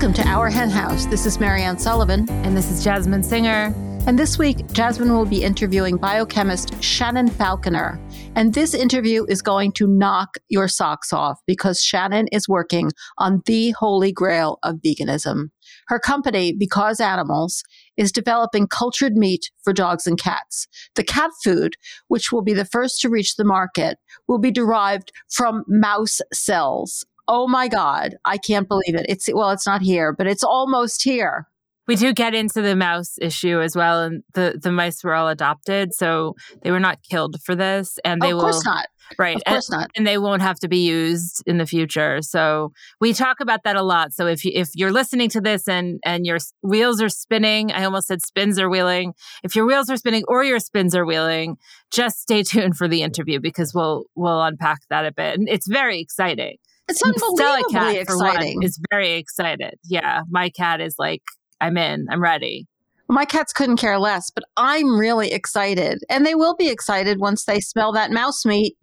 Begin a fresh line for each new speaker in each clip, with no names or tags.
Welcome to Our Hen House. This is Mariann Sullivan.
And this is Jasmin Singer.
And this week, Jasmin will be interviewing biochemist Shannon Falconer. And this interview is going to knock your socks off because Shannon is working on the holy grail of veganism. Her company, Because Animals, is developing cultured meat for dogs and cats. The cat food, which will be the first to reach the market, will be derived from mouse cells. Oh my God, I can't believe it. It's well, it's not here, but it's almost here.
We do get into the mouse issue as well, and the the mice were all adopted, so they were not killed for this, and they
of
will.
not.
Right.
Of course
and,
not.
And they won't have to be used in the future. So we talk about that a lot. So if you, if you're listening to this and and your wheels are spinning, I almost said spins are wheeling. If your wheels are spinning or your spins are wheeling, just stay tuned for the interview because we'll we'll unpack that a bit. And it's very exciting.
It's unbelievably
cat,
exciting.
One, is very excited. Yeah, my cat is like, I'm in. I'm ready.
My cats couldn't care less, but I'm really excited, and they will be excited once they smell that mouse meat.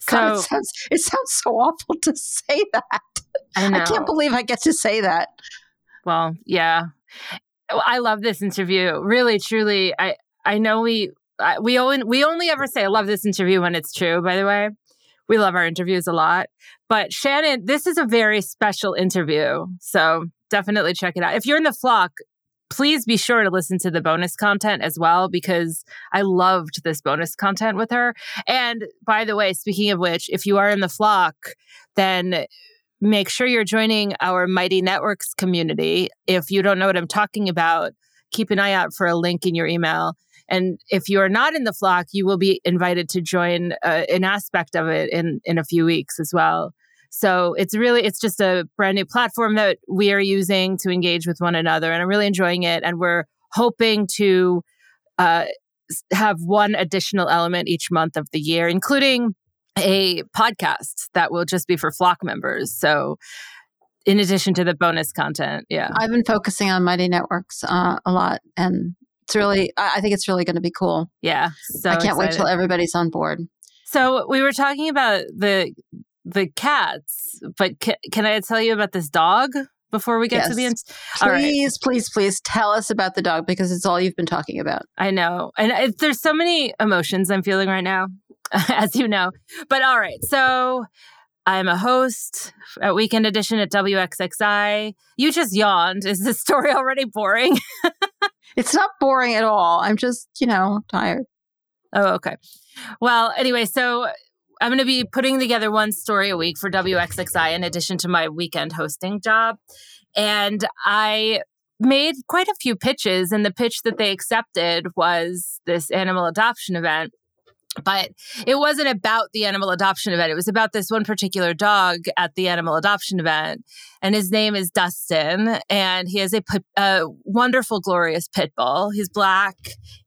So
God, it, sounds, it sounds so awful to say that.
I know.
I can't believe I get to say that.
Well, yeah. Oh, I love this interview. Really, truly. I I know we we only we only ever say I love this interview when it's true. By the way, we love our interviews a lot. But Shannon, this is a very special interview. So definitely check it out. If you're in the flock, please be sure to listen to the bonus content as well because I loved this bonus content with her. And by the way, speaking of which, if you are in the flock, then make sure you're joining our Mighty Networks community. If you don't know what I'm talking about, keep an eye out for a link in your email. And if you are not in the flock, you will be invited to join uh, an aspect of it in in a few weeks as well. So it's really it's just a brand new platform that we are using to engage with one another, and I'm really enjoying it. And we're hoping to uh, have one additional element each month of the year, including a podcast that will just be for flock members. So in addition to the bonus content, yeah,
I've been focusing on Mighty Networks uh, a lot, and it's really I think it's really going to be cool.
Yeah,
so I can't excited. wait till everybody's on board.
So we were talking about the the cats, but ca- can I tell you about this dog before we get
yes.
to the end?
Please, right. please, please tell us about the dog because it's all you've been talking about.
I know, and it, there's so many emotions I'm feeling right now, as you know. But all right, so I'm a host at Weekend Edition at WXXI. You just yawned. Is this story already boring?
it's not boring at all. I'm just, you know, tired.
Oh, okay. Well, anyway, so I'm going to be putting together one story a week for WXXI in addition to my weekend hosting job. And I made quite a few pitches, and the pitch that they accepted was this animal adoption event. But it wasn't about the animal adoption event. It was about this one particular dog at the animal adoption event. And his name is Dustin. And he has a, a wonderful, glorious pit bull. He's black,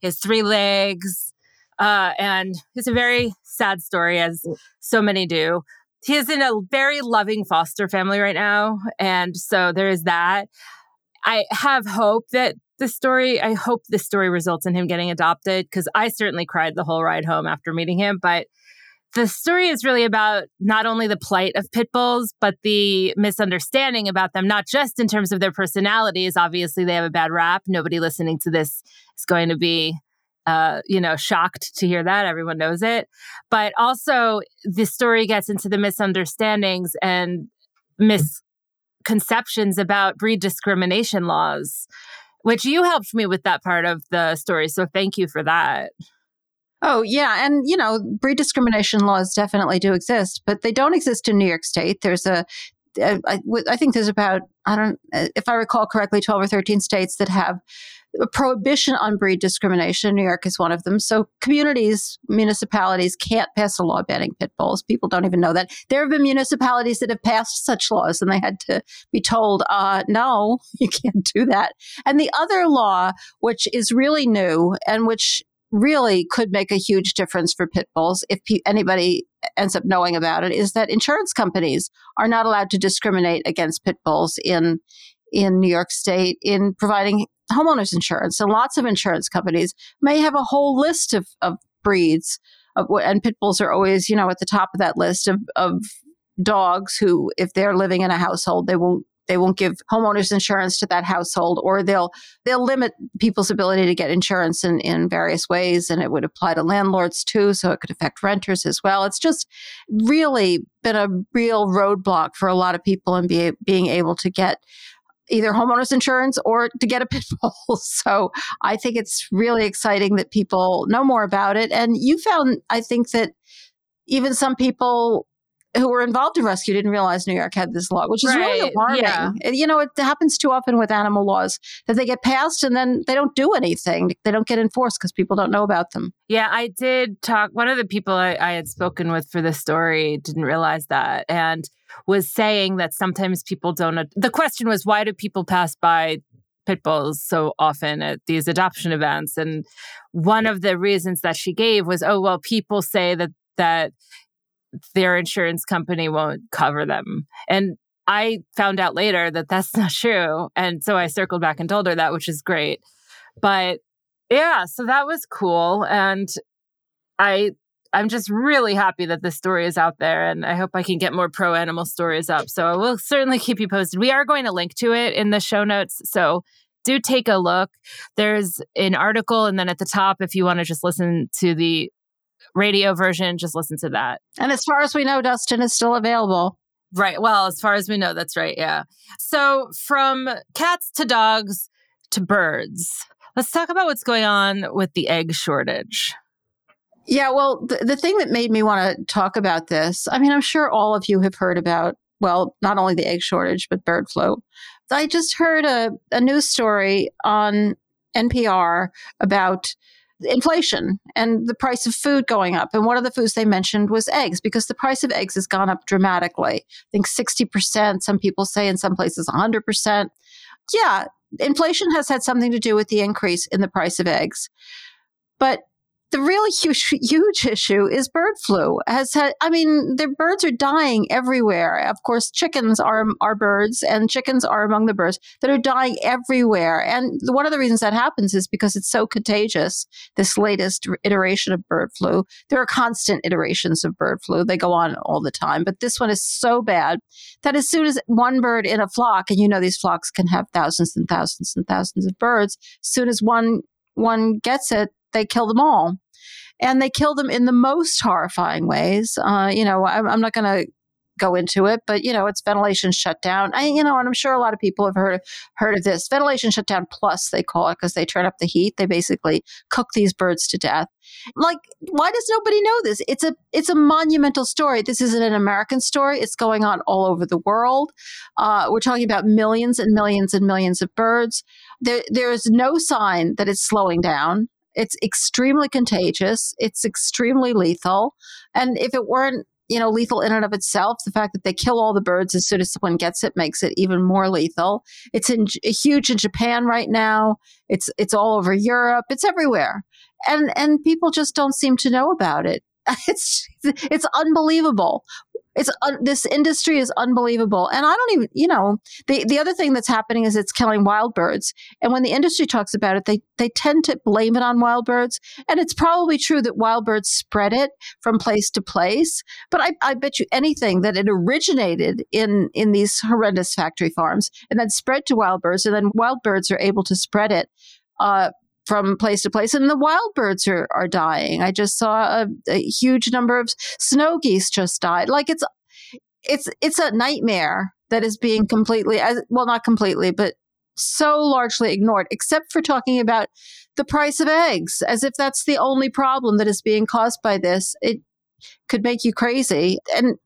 he has three legs. Uh, and it's a very sad story, as so many do. He is in a very loving foster family right now. And so there is that. I have hope that the story, I hope the story results in him getting adopted because I certainly cried the whole ride home after meeting him. But the story is really about not only the plight of pit bulls, but the misunderstanding about them, not just in terms of their personalities. Obviously, they have a bad rap. Nobody listening to this is going to be uh, you know, shocked to hear that. Everyone knows it. But also, the story gets into the misunderstandings and misconceptions about breed discrimination laws, which you helped me with that part of the story. So thank you for that.
Oh, yeah. And, you know, breed discrimination laws definitely do exist, but they don't exist in New York State. There's a I, I, think there's about, I don't, if I recall correctly, 12 or 13 states that have a prohibition on breed discrimination. New York is one of them. So communities, municipalities can't pass a law banning pit bulls. People don't even know that. There have been municipalities that have passed such laws and they had to be told, uh, no, you can't do that. And the other law, which is really new and which really could make a huge difference for pit bulls if pe- anybody ends up knowing about it is that insurance companies are not allowed to discriminate against pit bulls in in New York State in providing homeowners insurance. And lots of insurance companies may have a whole list of, of breeds, of, and pit bulls are always, you know, at the top of that list of, of dogs who, if they're living in a household, they won't they won't give homeowners insurance to that household or they'll they'll limit people's ability to get insurance in, in various ways and it would apply to landlords too so it could affect renters as well it's just really been a real roadblock for a lot of people in be, being able to get either homeowners insurance or to get a pit bull. So I think it's really exciting that people know more about it. And you found, I think that even some people who were involved in rescue didn't realize New York had this law, which is right. really alarming. Yeah. You know, it happens too often with animal laws that they get passed and then they don't do anything. They don't get enforced because people don't know about them.
Yeah, I did talk. One of the people I, I had spoken with for this story didn't realize that and was saying that sometimes people don't. The question was, why do people pass by pit bulls so often at these adoption events and one of the reasons that she gave was oh well people say that that their insurance company won't cover them. And I found out later that that's not true. And so I circled back and told her that, which is great. But yeah, so that was cool. And I I'm just really happy that this story is out there and I hope I can get more pro animal stories up. So I will certainly keep you posted. We are going to link to it in the show notes. So do take a look. There's an article and then at the top if you want to just listen to the radio version, just listen to that.
And as far as we know, Dustin is still available.
Right. Well, as far as we know, that's right. Yeah. So from cats to dogs to birds, let's talk about what's going on with the egg shortage.
Yeah. Well, the, the thing that made me want to talk about this, I mean, I'm sure all of you have heard about, well, not only the egg shortage, but bird flu. I just heard a, a news story on NPR about inflation and the price of food going up. And one of the foods they mentioned was eggs because the price of eggs has gone up dramatically. I think 60%, some people say in some places 100%. Yeah, inflation has had something to do with the increase in the price of eggs. But the real huge, huge issue is bird flu. Has had, I mean, the birds are dying everywhere. Of course, chickens are are birds, and chickens are among the birds that are dying everywhere. And one of the reasons that happens is because it's so contagious. This latest iteration of bird flu. There are constant iterations of bird flu. They go on all the time, but this one is so bad that as soon as one bird in a flock, and you know these flocks can have thousands and thousands and thousands of birds, as soon as one one gets it, they kill them all and they kill them in the most horrifying ways. Uh, you know, I'm, I'm not going to go into it, but you know, it's ventilation shutdown. I, you know, and I'm sure a lot of people have heard heard of this ventilation shutdown plus they call it because they turn up the heat. They basically cook these birds to death. Like, why does nobody know this? It's a it's a monumental story. This isn't an American story. It's going on all over the world. Uh, we're talking about millions and millions and millions of birds. There there is no sign that it's slowing down. It's extremely contagious. It's extremely lethal. And if it weren't, you know, lethal in and of itself, the fact that they kill all the birds as soon as someone gets it makes it even more lethal. It's in, huge in Japan right now. It's it's all over Europe. It's everywhere, and and people just don't seem to know about it. It's it's unbelievable it's this industry is unbelievable. And i don't even you know the the other thing that's happening is it's killing wild birds. And when the industry talks about it they they tend to blame it on wild birds. And it's probably true that wild birds spread it from place to place. But i, I bet you anything that it originated in in these horrendous factory farms and then spread to wild birds and then wild birds are able to spread it uh, from place to place, and the wild birds are, are dying. I just saw a, a huge number of snow geese just died. Like it's it's it's a nightmare that is being completely well, not completely, but so largely ignored, except for talking about the price of eggs, as if that's the only problem that is being caused by this. It could make you crazy. And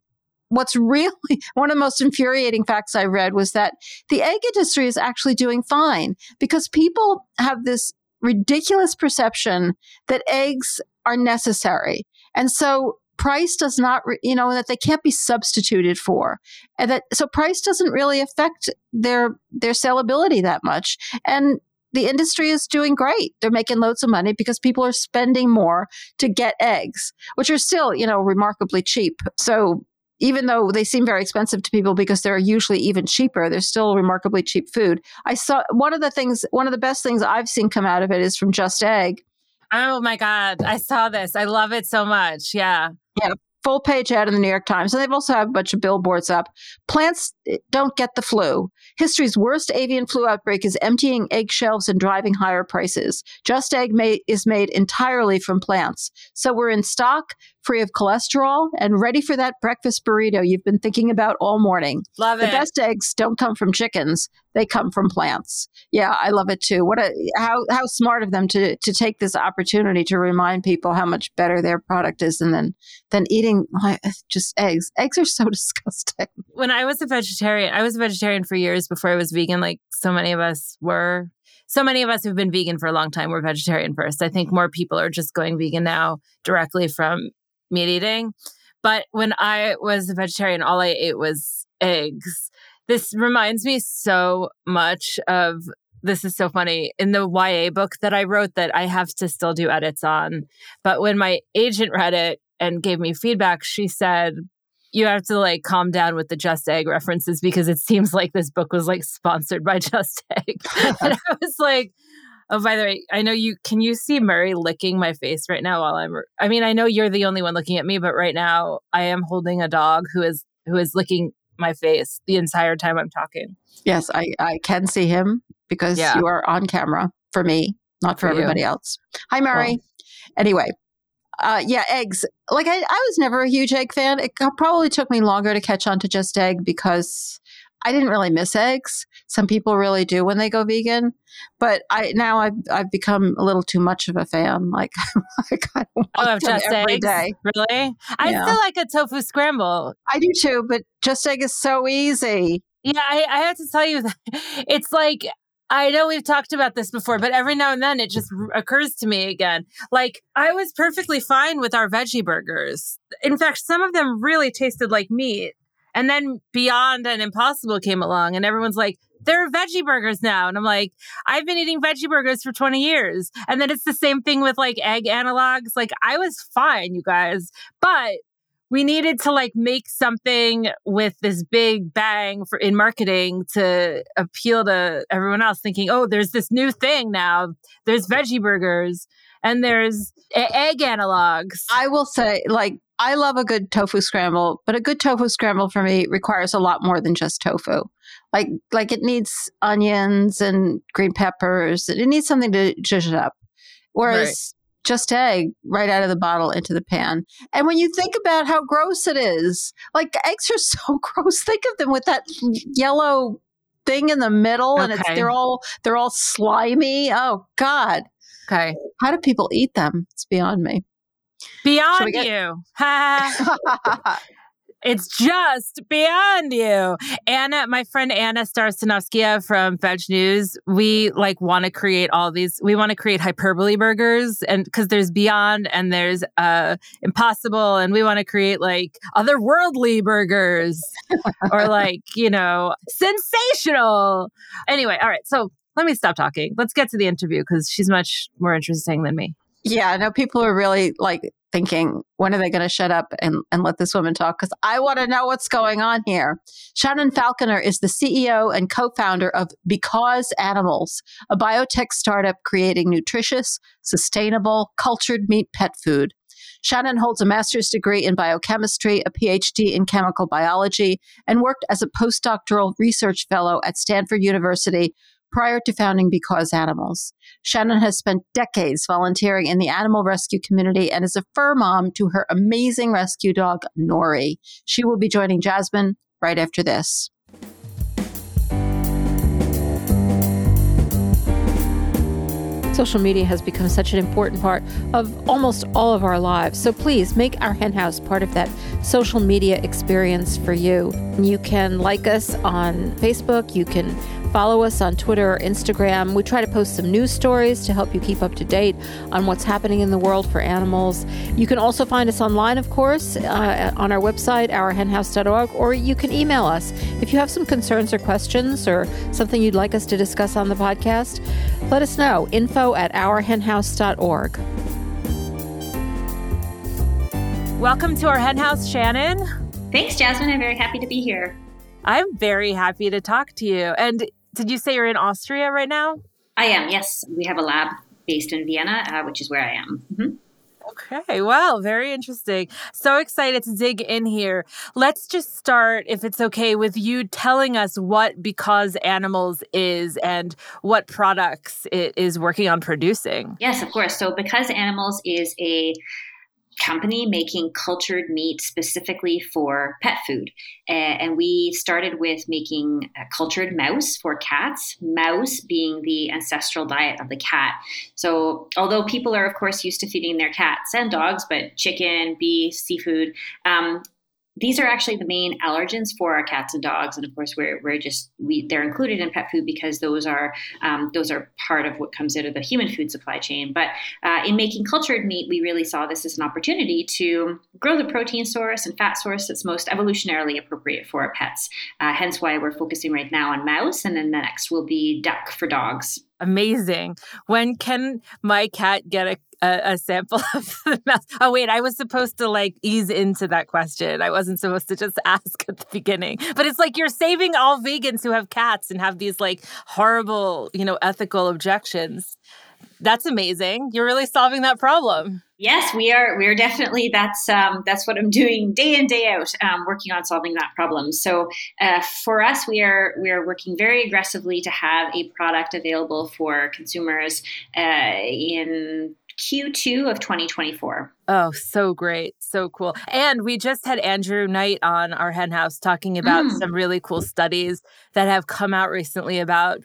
what's really one of the most infuriating facts I read was that the egg industry is actually doing fine because people have this ridiculous perception that eggs are necessary. And so price does not, you know, that they can't be substituted for. And that, so price doesn't really affect their, their sellability that much. And the industry is doing great. They're making loads of money because people are spending more to get eggs, which are still, you know, remarkably cheap. So even though they seem very expensive to people because they're usually even cheaper, they're still remarkably cheap food. I saw one of the things, one of the best things I've seen come out of it is from Just Egg.
Oh my God. I saw this. I love it so much. Yeah.
Yeah. full page ad in the New York Times, and they've also had a bunch of billboards up. Plants don't get the flu. History's worst avian flu outbreak is emptying egg shelves and driving higher prices. Just Egg may, is made entirely from plants. So we're in stock, free of cholesterol, and ready for that breakfast burrito you've been thinking about all morning.
Love it.
the best eggs don't come from chickens; they come from plants. Yeah, I love it too. What a how how smart of them to to take this opportunity to remind people how much better their product is, and then than eating like, just eggs. Eggs are so disgusting.
when I was a vegetarian, I was a vegetarian for years before I was vegan, like so many of us were. So many of us who've been vegan for a long time were vegetarian first. I think more people are just going vegan now directly from meat eating. But when I was a vegetarian, all I ate was eggs. This reminds me so much of this is so funny in the YA book that I wrote that I have to still do edits on. But when my agent read it and gave me feedback, she said, you have to like calm down with the Just Egg references because it seems like this book was like sponsored by Just Egg. and I was like, oh, by the way, I know you can you see Murray licking my face right now while I'm I mean, I know you're the only one looking at me, but right now I am holding a dog who is who is licking my face the entire time I'm talking.
Yes, I, I can see him because
Yeah.
you are on camera for me, not for,
For you.
everybody else. Hi, Murray. Anyway, uh, yeah, eggs. Like I, I was never a huge egg fan. It probably took me longer to catch on to just egg because I didn't really miss eggs. Some people really do when they go vegan, but I now I've I've become a little too much of a fan. Like I
Oh, Just
every
Eggs?
day.
Really? I
Yeah.
still like a tofu scramble.
I do too, but just egg is so easy.
Yeah, I, I have to tell you that it's like I know we've talked about this before, but every now and then it just r- occurs to me again. Like I was perfectly fine with our veggie burgers. In fact, some of them really tasted like meat. And then Beyond and Impossible came along, and everyone's like, there are veggie burgers now," and I'm like, "I've been eating veggie burgers for 20 years." And then it's the same thing with like egg analogs. Like I was fine, you guys, but we needed to like make something with this big bang for in marketing to appeal to everyone else thinking oh there's this new thing now there's veggie burgers and there's egg analogs
I will say, like, I love a good tofu scramble, but a good tofu scramble for me requires a lot more than just tofu. Like, like it needs onions and green peppers. It needs something to zhuzh it up. Whereas just egg right out of the bottle into the pan. And when you think about how gross it is, like eggs are so gross. Think of them with that yellow thing in the middle, and it's they're all they're all slimy. Oh God,
okay
how do people eat them? It's beyond me.
Beyond
get-
you. It's just beyond you. Anna my friend anna Starostinetskaya from VegNews we like want to create all these we want to create hyperbole burgers and because there's beyond and there's uh impossible and we want to create like otherworldly burgers or like you know sensational. Anyway all right so let me stop talking. Let's get to the interview because she's much more interesting than me
Yeah, I know people are really like thinking, when are they going to shut up and, and let this woman talk? Because I want to know what's going on here. Shannon Falconer is the CEO and co founder of Because Animals, a biotech startup creating nutritious, sustainable, cultured meat pet food. Shannon holds a master's degree in biochemistry, a PhD in chemical biology, and worked as a postdoctoral research fellow at Stanford University prior to founding Because Animals. Shannon has spent decades volunteering in the animal rescue community and is a fur mom to her amazing rescue dog, Nori. She will be joining Jasmin right after this. Social media has become such an important part of almost all of our lives. So please make our hen house part of that social media experience for you. You can like us on Facebook, you can follow us on Twitter or Instagram. We try to post some news stories to help you keep up to date on what's happening in the world for animals. You can also find us online, of course, uh, on our website, ourhenhouse.org, or you can email us. If you have some concerns or questions or something you'd like us to discuss on the podcast, let us know. Info at ourhenhouse.org.
welcome to our henhouse, shannon
Thanks, Jasmin. I'm very happy to be here.
i'm very happy to talk to you and did you say you're in austria right now
I am, yes. We have a lab based in Vienna, uh, which is where I am. Mhm.
Okay, wow, very interesting. So excited to dig in here. Let's just start, if it's okay, with you telling us what Because Animals is and what products it is working on producing.
Yes, of course. So, Because Animals is a company making cultured meat specifically for pet food. and we started with making cultured mouse for cats, mouse being the ancestral diet of the cat. So, although people are, of course, used to feeding their cats and dogs, but chicken, beef, seafood, um, these are actually the main allergens for our cats and dogs, and of course, we're, we're just we they're included in pet food because those are um, those are part of what comes out of the human food supply chain. But uh, in making cultured meat, we really saw this as an opportunity to grow the protein source and fat source that's most evolutionarily appropriate for our pets. Uh, hence, why we're focusing right now on mouse, and then the next will be duck for dogs.
Amazing. When can my cat get a a, a, sample of the mouse. Oh, wait, I was supposed to like ease into that question. I wasn't supposed to just ask at the beginning. But it's like you're saving all vegans who have cats and have these like horrible, you know, ethical objections. That's amazing. You're really solving that problem.
Yes, we are. We are definitely. That's um, that's what I'm doing day in day out, um, working on solving that problem. So uh, for us, we are we are working very aggressively to have a product available for consumers uh, in Q2 of 2024. Oh,
so great. So cool. And we just had Andrew Knight on our hen house talking about mm. some really cool studies that have come out recently about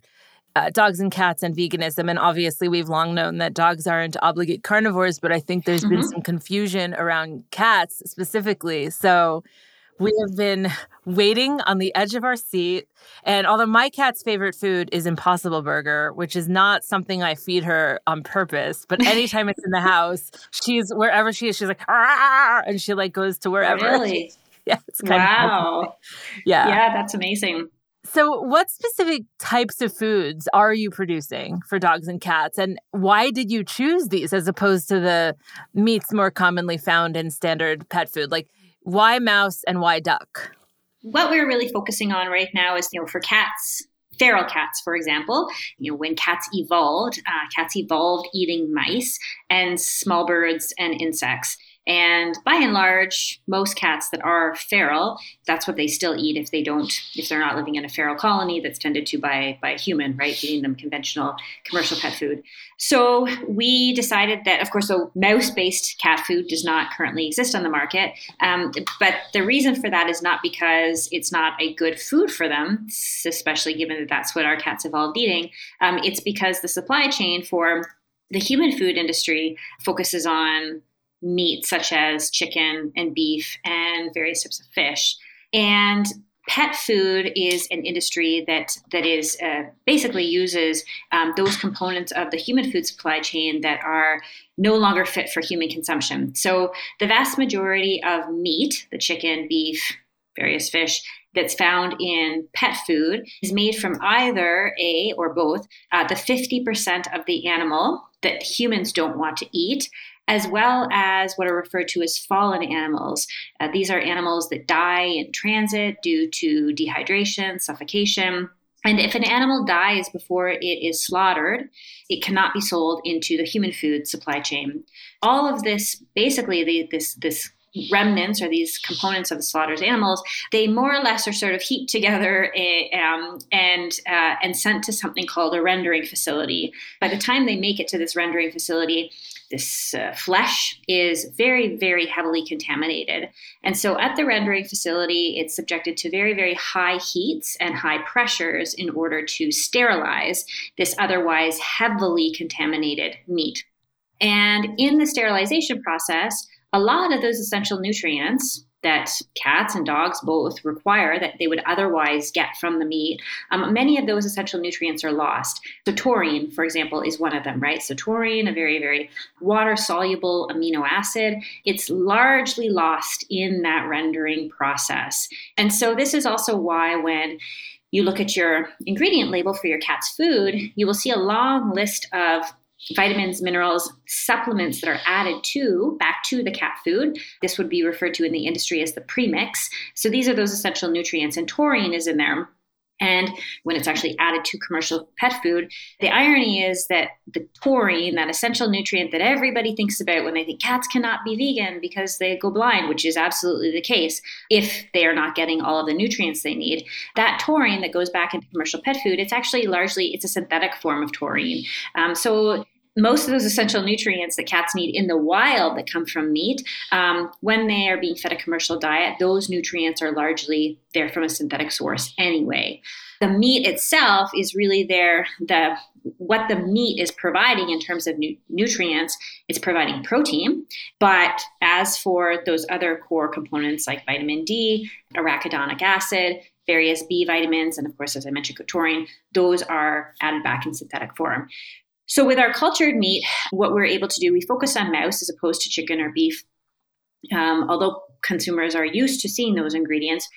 uh, dogs and cats and veganism. And obviously, we've long known that dogs aren't obligate carnivores, but I think there's mm-hmm. been some confusion around cats specifically. So we have been waiting on the edge of our seat. And although my cat's favorite food is Impossible Burger, which is not something I feed her on purpose, but anytime it's in the house, she's wherever she is, she's like, ah, and she like goes to wherever.
Really?
yeah.
It's kind wow. Of yeah. Yeah, that's amazing.
So, what specific types of foods are you producing for dogs and cats? And why did you choose these as opposed to the meats more commonly found in standard pet food? Like, why mouse and why duck?
What we're really focusing on right now is, you know, for cats, feral cats, for example, you know, when cats evolved, uh, cats evolved eating mice and small birds and insects. And by and large, most cats that are feral, that's what they still eat if they don't, if they're not living in a feral colony that's tended to by, by a human, right? Feeding them conventional commercial pet food. So we decided that, of course, so mouse based cat food does not currently exist on the market. Um, but the reason for that is not because it's not a good food for them, especially given that that's what our cats evolved eating. Um, it's because the supply chain for the human food industry focuses on meat such as chicken and beef and various types of fish. And pet food is an industry that that is uh, basically uses um, those components of the human food supply chain that are no longer fit for human consumption. So the vast majority of meat, the chicken, beef, various fish, that's found in pet food is made from either a or both uh, the 50% of the animal that humans don't want to eat as well as what are referred to as fallen animals. Uh, these are animals that die in transit due to dehydration, suffocation. And if an animal dies before it is slaughtered, it cannot be sold into the human food supply chain. All of this, basically, the, this this remnants or these components of the slaughtered animals, they more or less are sort of heaped together eh, um, and uh, and sent to something called a rendering facility. By the time they make it to this rendering facility, this uh, flesh is very, very heavily contaminated. And so at the rendering facility, it's subjected to very, very high heats and high pressures in order to sterilize this otherwise heavily contaminated meat. And in the sterilization process, a lot of those essential nutrients that cats and dogs both require that they would otherwise get from the meat, um, many of those essential nutrients are lost. So, taurine, for example, is one of them, right? So, taurine, a very, very water soluble amino acid, it's largely lost in that rendering process. And so, this is also why when you look at your ingredient label for your cat's food, you will see a long list of vitamins, minerals, supplements that are added to back to the cat food. This would be referred to in the industry as the premix. So these are those essential nutrients, and taurine is in there. and when it's actually added to commercial pet food. The irony is that the taurine, that essential nutrient that everybody thinks about when they think cats cannot be vegan because they go blind, which is absolutely the case if they are not getting all of the nutrients they need, that taurine that goes back into commercial pet food, it's actually largely it's a synthetic form of taurine. Um, so most of those essential nutrients that cats need in the wild that come from meat, um, when they are being fed a commercial diet, those nutrients are largely there from a synthetic source anyway. The meat itself is really there. The what the meat is providing in terms of nu- nutrients, it's providing protein. But as for those other core components like vitamin D, arachidonic acid, various B vitamins, and of course, as I mentioned, taurine, those are added back in synthetic form. So with our cultured meat, what we're able to do, we focus on mouse as opposed to chicken or beef. Um, although consumers are used to seeing those ingredients,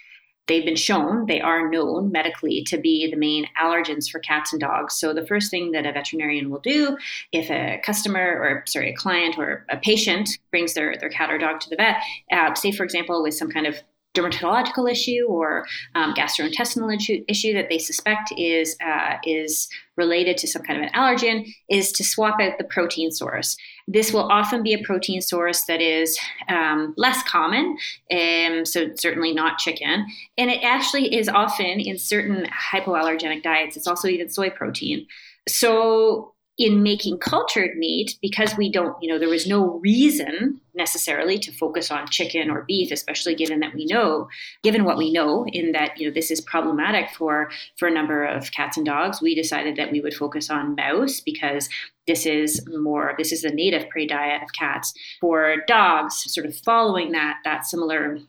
they've been shown, they are known medically to be the main allergens for cats and dogs. So the first thing that a veterinarian will do if a customer or sorry, a client or a patient brings their, their cat or dog to the vet, uh, say for example with some kind of dermatological issue or um, gastrointestinal issue, that they suspect is uh, is related to some kind of an allergen is to swap out the protein source. This will often be a protein source that is um, less common, um, so certainly not chicken, and it actually is often in certain hypoallergenic diets. It's also even soy protein. So in making cultured meat, because we don't, you know, there was no reason necessarily to focus on chicken or beef, especially given that we know, given what we know, in that you know this is problematic for for a number of cats and dogs. We decided that we would focus on mouse because this is more this is the native prey diet of cats. For dogs, sort of following that that similar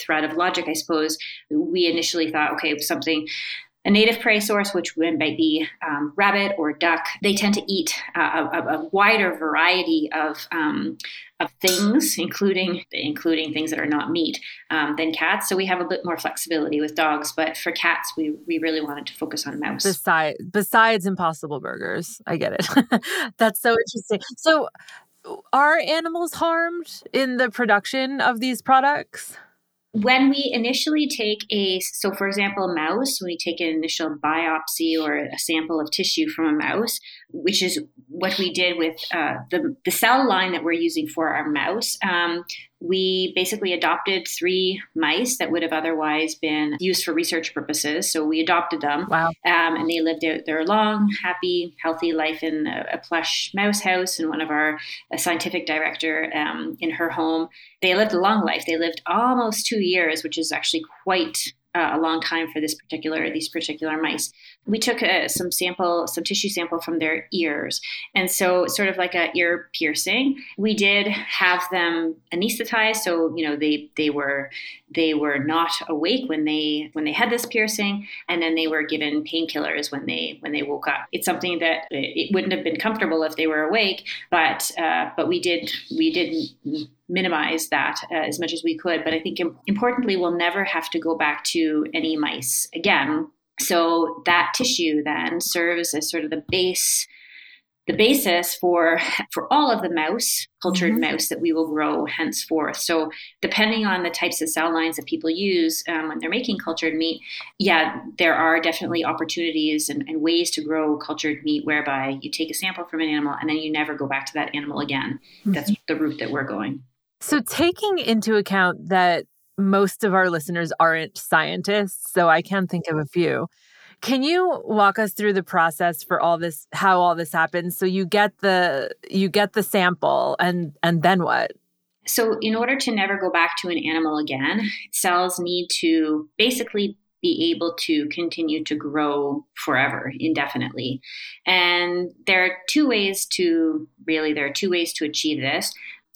thread of logic, I suppose, we initially thought, okay, something a native prey source, which might be um, rabbit or duck, they tend to eat uh, a, a, wider variety of um, of things, including including things that are not meat, um, than cats. So we have a bit more flexibility with dogs, but for cats, we we really wanted to focus on mouse.
Besides, besides Impossible Burgers, I get it. That's so interesting. So, are animals harmed in the production of these products?
When we initially take a so for example a mouse when we take an initial biopsy or a sample of tissue from a mouse which is what we did with uh, the, the cell line that we're using for our mouse um, we basically adopted three mice that would have otherwise been used for research purposes. So we adopted them.
Wow.
Um, and they lived out their long, happy, healthy life in a, a plush mouse house and one of our scientific director um, in her home. They lived a long life. They lived almost two years, which is actually quite uh, a long time for this particular these particular mice. We took uh, some sample, some tissue sample from their ears, and so sort of like a ear piercing. We did have them anesthetized, so you know they they were they were not awake when they when they had this piercing, and then they were given painkillers when they when they woke up. It's something that it wouldn't have been comfortable if they were awake, but uh, but we did we did minimize that uh, as much as we could. But I think importantly, we'll never have to go back to any mice again. So that tissue then serves as sort of the base the basis for for all of the mouse cultured mm-hmm. mouse that we will grow henceforth so depending on the types of cell lines that people use um, when they're making cultured meat yeah there are definitely opportunities and, and, ways to grow cultured meat whereby you take a sample from an animal and then you never go back to that animal again mm-hmm. that's the route that we're going
so, taking into account that most of our listeners aren't scientists, so I can think of a few. Can you walk us through the process for all this how all this happens so you get the you get the sample and and then what?
So in order to never go back to an animal again, cells need to basically be able to continue to grow forever indefinitely. And there are two ways to really there are two ways to achieve this.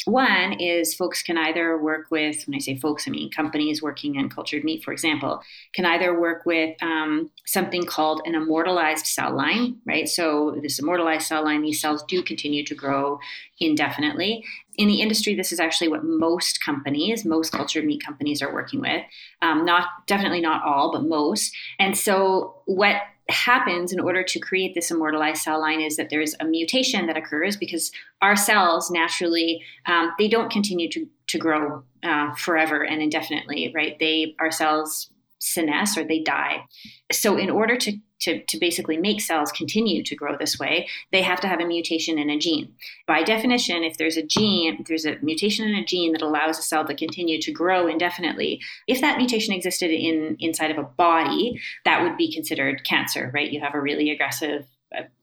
One is folks can either work with, when I say folks, I mean companies working in cultured meat, for example, can either work with um, something called an immortalized cell line, right? So, this immortalized cell line, these cells do continue to grow indefinitely. In the industry, this is actually what most companies, most cultured meat companies, are working with. Um, not definitely not all, but most. And so, what happens in order to create this immortalized cell line is that there's a mutation that occurs because our cells naturally um, they don't continue to, to grow uh, forever and indefinitely right they our cells senesce or they die. So, in order to, to, to basically make cells continue to grow this way, they have to have a mutation in a gene. By definition, if there's a gene, if there's a mutation in a gene that allows a cell to continue to grow indefinitely, if that mutation existed in inside of a body, that would be considered cancer, right? You have a really aggressive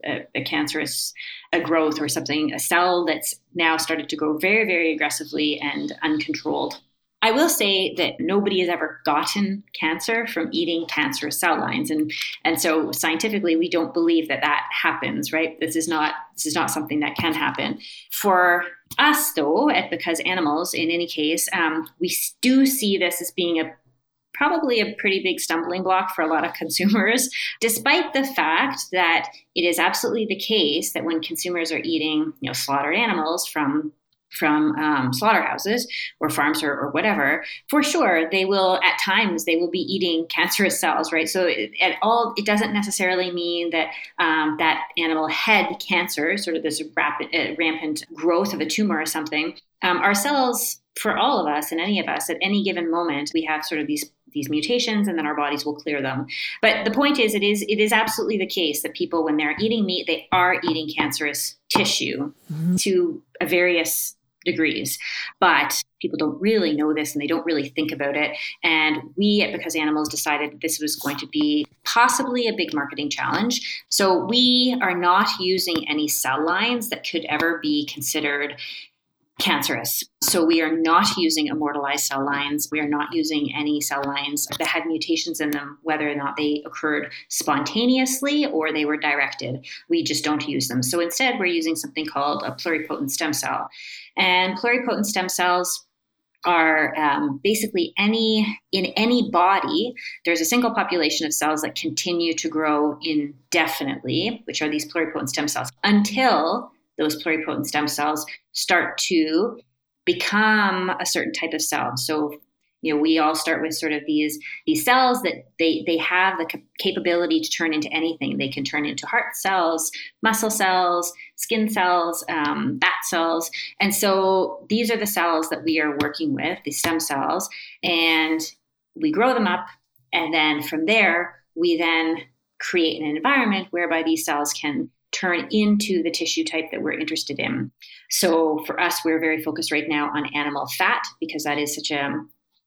a, a, cancerous a growth or something, a cell that's now started to grow very, very aggressively and uncontrolled. I will say that nobody has ever gotten cancer from eating cancerous cell lines, and and so scientifically we don't believe that that happens. Right? This is not this is not something that can happen. For us, though, at because animals, in any case, um, we do see this as being a probably a pretty big stumbling block for a lot of consumers, despite the fact that it is absolutely the case that when consumers are eating, you know, slaughtered animals from from um, slaughterhouses or farms or, or, whatever, for sure they will at times they will be eating cancerous cells, right? So it, at all, it doesn't necessarily mean that um, that animal had cancer, sort of this rapid, uh, rampant growth of a tumor or something. Um, our cells, for all of us and any of us, at any given moment, we have sort of these these mutations and then our bodies will clear them but the point is it is it is absolutely the case that people when they're eating meat they are eating cancerous tissue mm-hmm. to a various degrees. But people don't really know this and they don't really think about it. And we at Because Animals decided this was going to be possibly a big marketing challenge. So we are not using any cell lines that could ever be considered cancerous. So we are not using immortalized cell lines. We are not using any cell lines that had mutations in them, whether or not they occurred spontaneously or they were directed. We just don't use them. So instead, we're using something called a pluripotent stem cell. And pluripotent stem cells are um, basically any in any body there's a single population of cells that continue to grow indefinitely which are these pluripotent stem cells until those pluripotent stem cells start to become a certain type of cell. So, you know, we all start with sort of these these cells that they they have the capability to turn into anything. They can turn into heart cells, muscle cells, skin cells, um, cells, and so these are the cells that we are working with, the stem cells, and we grow them up, and then from there we then create an environment whereby these cells can turn into the tissue type that we're interested in. So for us, we're very focused right now on animal fat because that is such a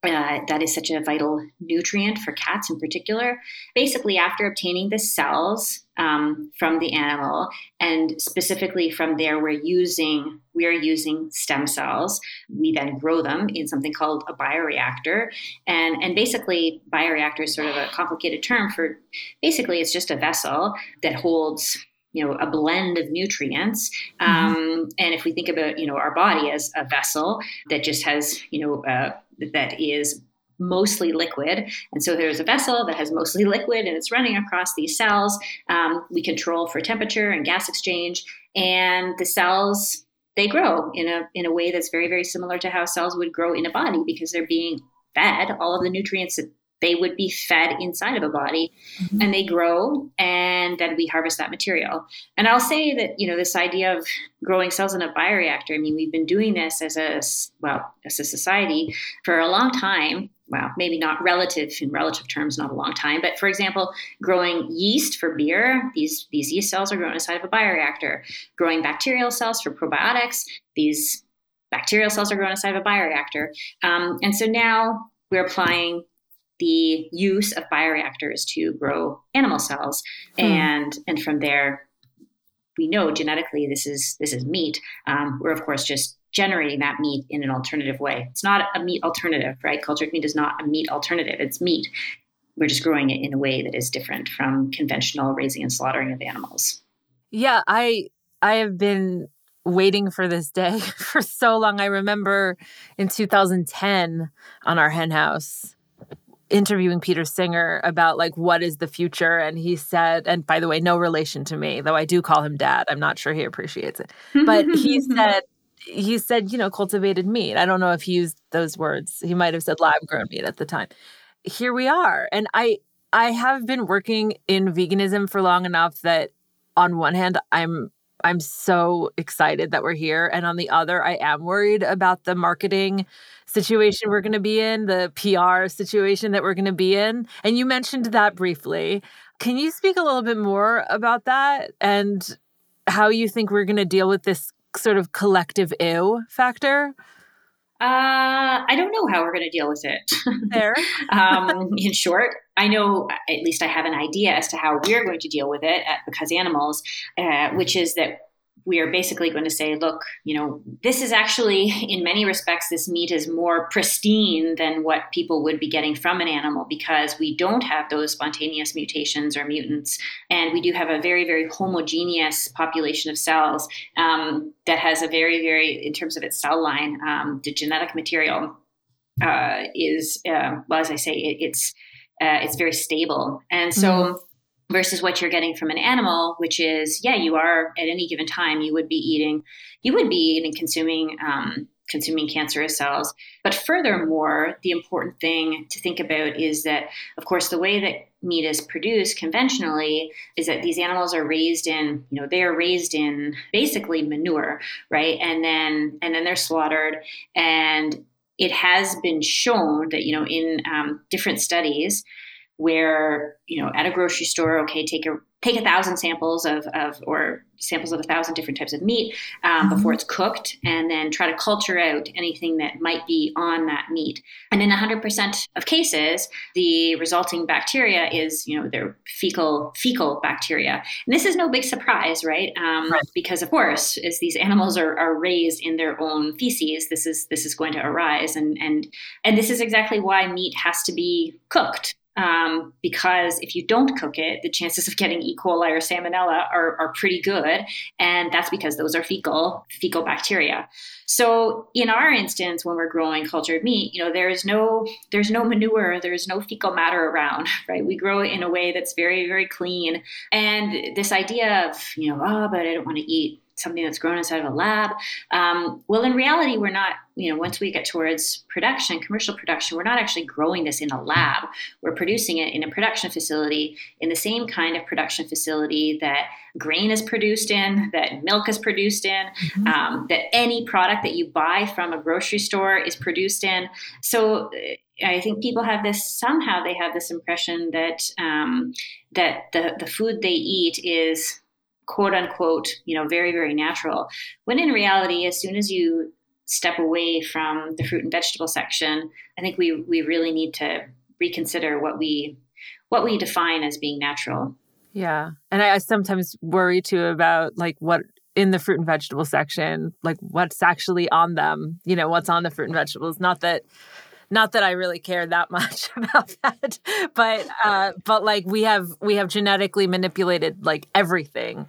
uh, that is such a vital nutrient for cats in particular. Basically, after obtaining the cells um, from the animal, and specifically from there, we're using we're using stem cells. We then grow them in something called a bioreactor, and and basically, bioreactor is sort of a complicated term for basically it's just a vessel that holds you know a blend of nutrients mm-hmm. um, and if we think about you know our body as a vessel that just has you know uh, that is mostly liquid and so there's a vessel that has mostly liquid and it's running across these cells um, we control for temperature and gas exchange and the cells they grow in a in a way that's very very similar to how cells would grow in a body because they're being fed all of the nutrients that they would be fed inside of a body mm-hmm. and they grow and then we harvest that material. And i'll say that you know this idea of growing cells in a bioreactor i mean we've been doing this as a well as a society for a long time. Well maybe not relative in relative terms not a long time but for example growing yeast for beer these these yeast cells are grown inside of a bioreactor. Growing bacterial cells for probiotics these bacterial cells are grown inside of a bioreactor. Um, and so now we're applying the use of bioreactors to grow animal cells, hmm. and and from there, we know genetically this is this is meat. Um, we're of course just generating that meat in an alternative way. It's not a meat alternative, right? Cultured meat is not a meat alternative. It's meat. We're just growing it in a way that is different from conventional raising and slaughtering of animals.
Yeah, I I have been waiting for this day for so long. I remember in 2010 on our hen house, interviewing Peter Singer about like what is the future and he said and by the way no relation to me though I do call him dad. I'm not sure he appreciates it. But he said he said you know cultivated meat. I don't know if he used those words. He might have said lab grown meat at the time. Here we are. And I I have been working in veganism for long enough that on one hand I'm I'm so excited that we're here. And on the other, I am worried about the marketing situation we're going to be in, the PR situation that we're going to be in. And you mentioned that briefly. Can you speak a little bit more about that and how you think we're going to deal with this sort of collective ew factor?
Uh, I don't know how we're going to deal with it.
There.
um, in short, I know at least I have an idea as to how we're going to deal with it at Because Animals, uh, which is that we are basically going to say, look, you know, this is actually, in many respects, this meat is more pristine than what people would be getting from an animal because we don't have those spontaneous mutations or mutants. And we do have a very, very homogeneous population of cells um, that has a very, very, in terms of its cell line, um, the genetic material uh, is, uh, well, as I say, it, it's, uh, it's very stable. And so, mm-hmm versus what you're getting from an animal, which is, yeah, you are at any given time, you would be eating, you would be eating, and consuming, um, consuming cancerous cells. But furthermore, the important thing to think about is that, of course, the way that meat is produced conventionally is that these animals are raised in, you know, they are raised in basically manure, right? And then, and then they're slaughtered and it has been shown that, you know, in um, different studies, where you know at a grocery store okay take a take a thousand samples of, of or samples of a thousand different types of meat um, mm-hmm. before it's cooked and then try to culture out anything that might be on that meat. And in 100% of cases the resulting bacteria is you know their fecal fecal bacteria. And this is no big surprise right, um, right. because of course as these animals are, are raised in their own feces this is this is going to arise. And and and this is exactly why meat has to be cooked um, because if you don't cook it, the chances of getting E. coli or salmonella are, are pretty good, and that's because those are fecal fecal bacteria. So in our instance, when we're growing cultured meat, you know there's no there's no manure, there's no fecal matter around, right? We grow it in a way that's very very clean, and this idea of you know oh, but I don't want to eat something that's grown inside of a lab. Um, well, in reality, we're not, you know, once we get towards production, commercial production, we're not actually growing this in a lab. We're producing it in a production facility, in the same kind of production facility that grain is produced in, that milk is produced in, mm-hmm. um, that any product that you buy from a grocery store is produced in. So, uh, I think people have this somehow they have this impression that um, that the the food they eat is quote unquote, you know, very, very natural. When in reality, as soon as you step away from the fruit and vegetable section, I think we we really need to reconsider what we what we define as being natural.
Yeah. And I, I sometimes worry too about like what in the fruit and vegetable section, like what's actually on them, you know, what's on the fruit and vegetables. Not that not that I really care that much about that, but uh, but like we have we have genetically manipulated like everything.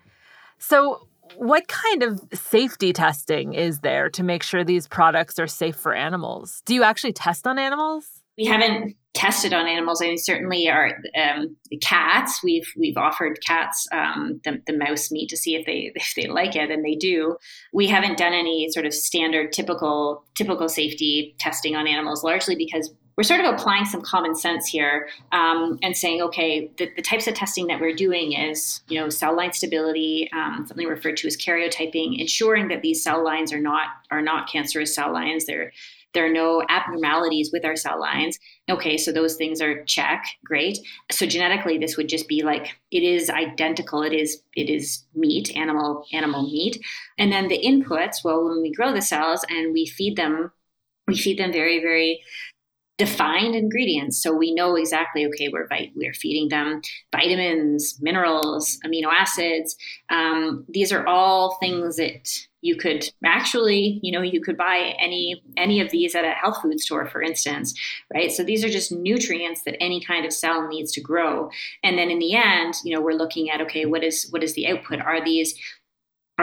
So, what kind of safety testing is there to make sure these products are safe for animals? Do you actually test on animals?
We haven't tested on animals. I mean, certainly our um, cats. We've we've offered cats um, the, the mouse meat to see if they if they like it, and they do. We haven't done any sort of standard typical typical safety testing on animals, largely because we're sort of applying some common sense here um, and saying, okay, the, the, types of testing that we're doing is, you know, cell line stability, um, something referred to as karyotyping, ensuring that these cell lines are not are not cancerous cell lines. They're there are no abnormalities with our cell lines. Okay, so those things are check, great. So genetically, this would just be like it is identical. It is it is meat, animal animal meat, and then the inputs. Well, when we grow the cells and we feed them, we feed them very very defined ingredients. So we know exactly okay we're we're feeding them vitamins minerals amino acids. Um, these are all things that you could actually you know you could buy any any of these at a health food store for instance right? So these are just nutrients that any kind of cell needs to grow. And then in the end you know we're looking at okay what is what is the output? Are these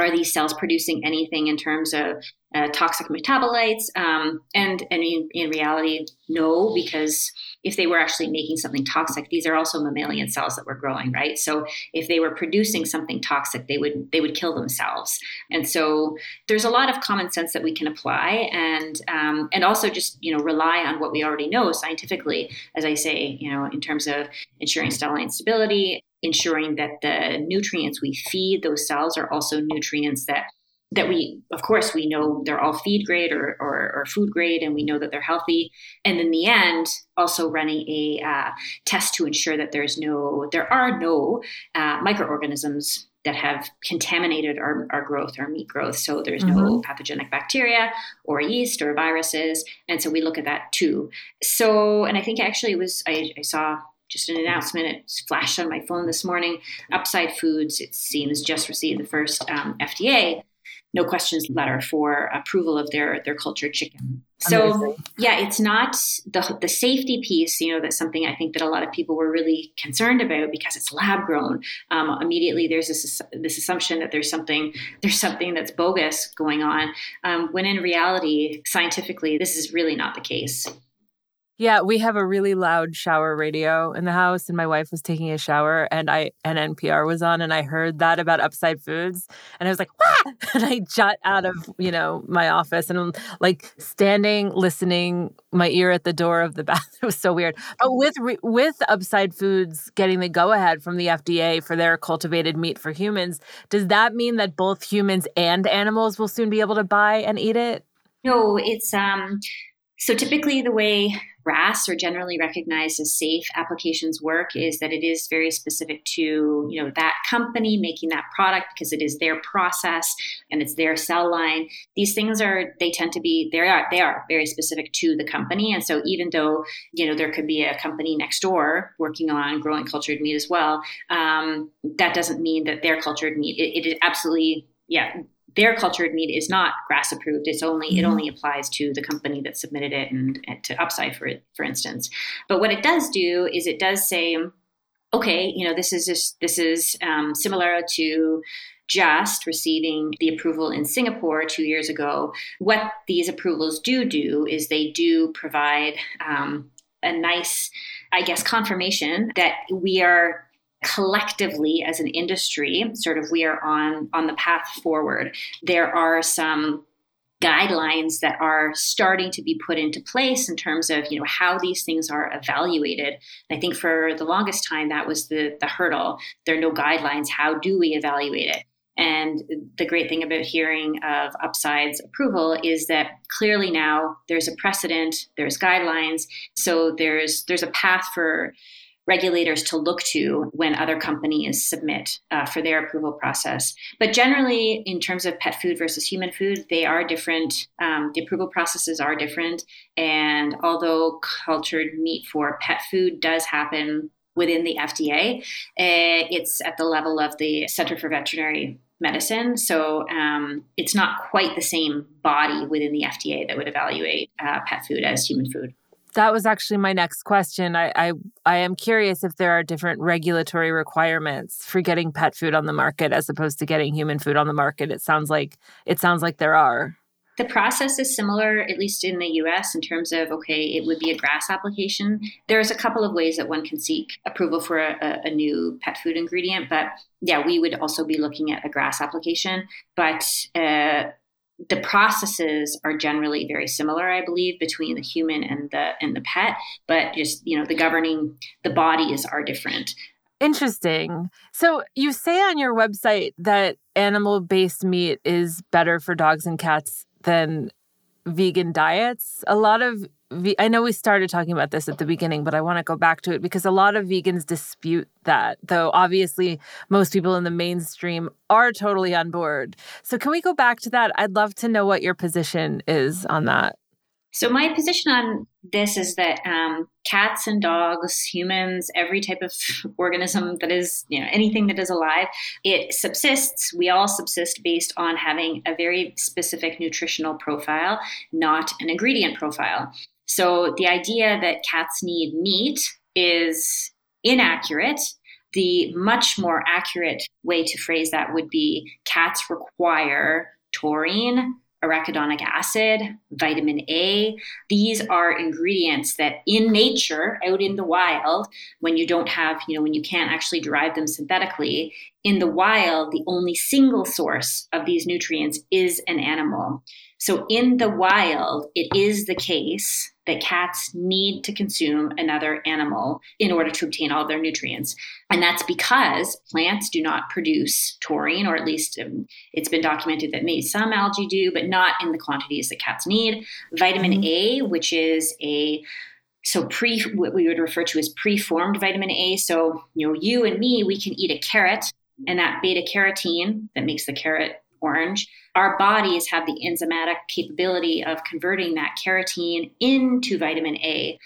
are these cells producing anything in terms of uh, toxic metabolites? Um, and and in, in, reality, no, because if they were actually making something toxic, these are also mammalian cells that were growing, right? So if they were producing something toxic, they would they would kill themselves. And so there's a lot of common sense that we can apply, and um, and also just you know rely on what we already know scientifically, as I say, you know, in terms of ensuring cell line stability ensuring that the nutrients we feed those cells are also nutrients that that we of course we know they're all feed grade or, or, or, food grade and we know that they're healthy. And in the end also running a uh, test to ensure that there's no there are no uh, microorganisms that have contaminated our, our growth our meat growth. So there's mm-hmm. no pathogenic bacteria or yeast or viruses. And so we look at that too. So and i think actually it was i, I saw just an announcement. It flashed on my phone this morning. Upside Foods, it seems, just received the first um, FDA no questions letter for approval of their their cultured chicken. So Amazing. yeah, it's not the the safety piece. You know, that's something I think that a lot of people were really concerned about because it's lab grown. Um, immediately, there's this this assumption that there's something there's something that's bogus going on. Um, when in reality, scientifically, this is really not the case.
Yeah, we have a really loud shower radio in the house, and my wife was taking a shower, and I and NPR was on, and I heard that about Upside Foods, and I was like, Wah! and I jut out of you know my office, and I'm like standing, listening, my ear at the door of the bathroom. It was so weird. But with with Upside Foods getting the go ahead from the FDA for their cultivated meat for humans, does that mean that both humans and animals will soon be able to buy and eat it?
No, it's um. So typically, the way GRAS or generally recognized as safe applications work is that it is very specific to you know that company making that product because it is their process and it's their cell line. These things are they tend to be they are they are very specific to the company, and so even though you know there could be a company next door working on growing cultured meat as well, um, that doesn't mean that their cultured meat it, it absolutely yeah their cultured meat is not GRAS approved. It's only mm-hmm. it only applies to the company that submitted it and, and to Upside for for instance. But what it does do is it does say, okay, you know, this is just this is um, similar to just receiving the approval in Singapore two years ago. What these approvals do do is they do provide um, a nice, I guess, confirmation that we are collectively as an industry sort of we are on on the path forward. There are some guidelines that are starting to be put into place in terms of you know how these things are evaluated. And i think for the longest time that was the the hurdle. There are no guidelines. How do we evaluate it? And the great thing about hearing of Upside's approval is that clearly now there's a precedent, there's guidelines, so there's there's a path for regulators to look to when other companies submit uh, for their approval process. But generally, in terms of pet food versus human food, they are different. Um, the approval processes are different. And although cultured meat for pet food does happen within the FDA, eh, it's at the level of the Center for Veterinary medicine. So um, it's not quite the same body within the FDA that would evaluate uh, pet food as human food
that was actually my next question. I, I, I am curious if there are different regulatory requirements for getting pet food on the market as opposed to getting human food on the market. It sounds like it sounds like there are.
The process is similar, at least in the US, in terms of okay, it would be a GRAS application. There's a couple of ways that one can seek approval for a, a new pet food ingredient, but yeah, we would also be looking at a GRAS application. But uh, the processes are generally very similar i believe between the human and the and the pet but just you know the governing the bodies are different.
Interesting. So you say on your website that animal based meat is better for dogs and cats than vegan diets. A lot of I know we started talking about this at the beginning, but I want to go back to it because a lot of vegans dispute that, though obviously most people in the mainstream are totally on board. So, can we go back to that? I'd love to know what your position is on that.
So, my position on this is that um, cats and dogs, humans, every type of organism that is, you know, anything that is alive, it subsists. We all subsist based on having a very specific nutritional profile, not an ingredient profile. So the idea that cats need meat is inaccurate. The much more accurate way to phrase that would be cats require taurine, arachidonic acid, vitamin A. These are ingredients that in nature, out in the wild, when you don't have, you know, when you can't actually derive them synthetically, in the wild, the only single source of these nutrients is an animal. So in the wild, it is the case that cats need to consume another animal in order to obtain all their nutrients. And that's because plants do not produce taurine, or at least um, it's been documented that maybe some algae do, but not in the quantities that cats need. Vitamin mm-hmm. A, which is a so pre what we would refer to as preformed vitamin A. So you know, you and me, we can eat a carrot, and that beta carotene that makes the carrot orange, our bodies have the enzymatic capability of converting that carotene into vitamin A.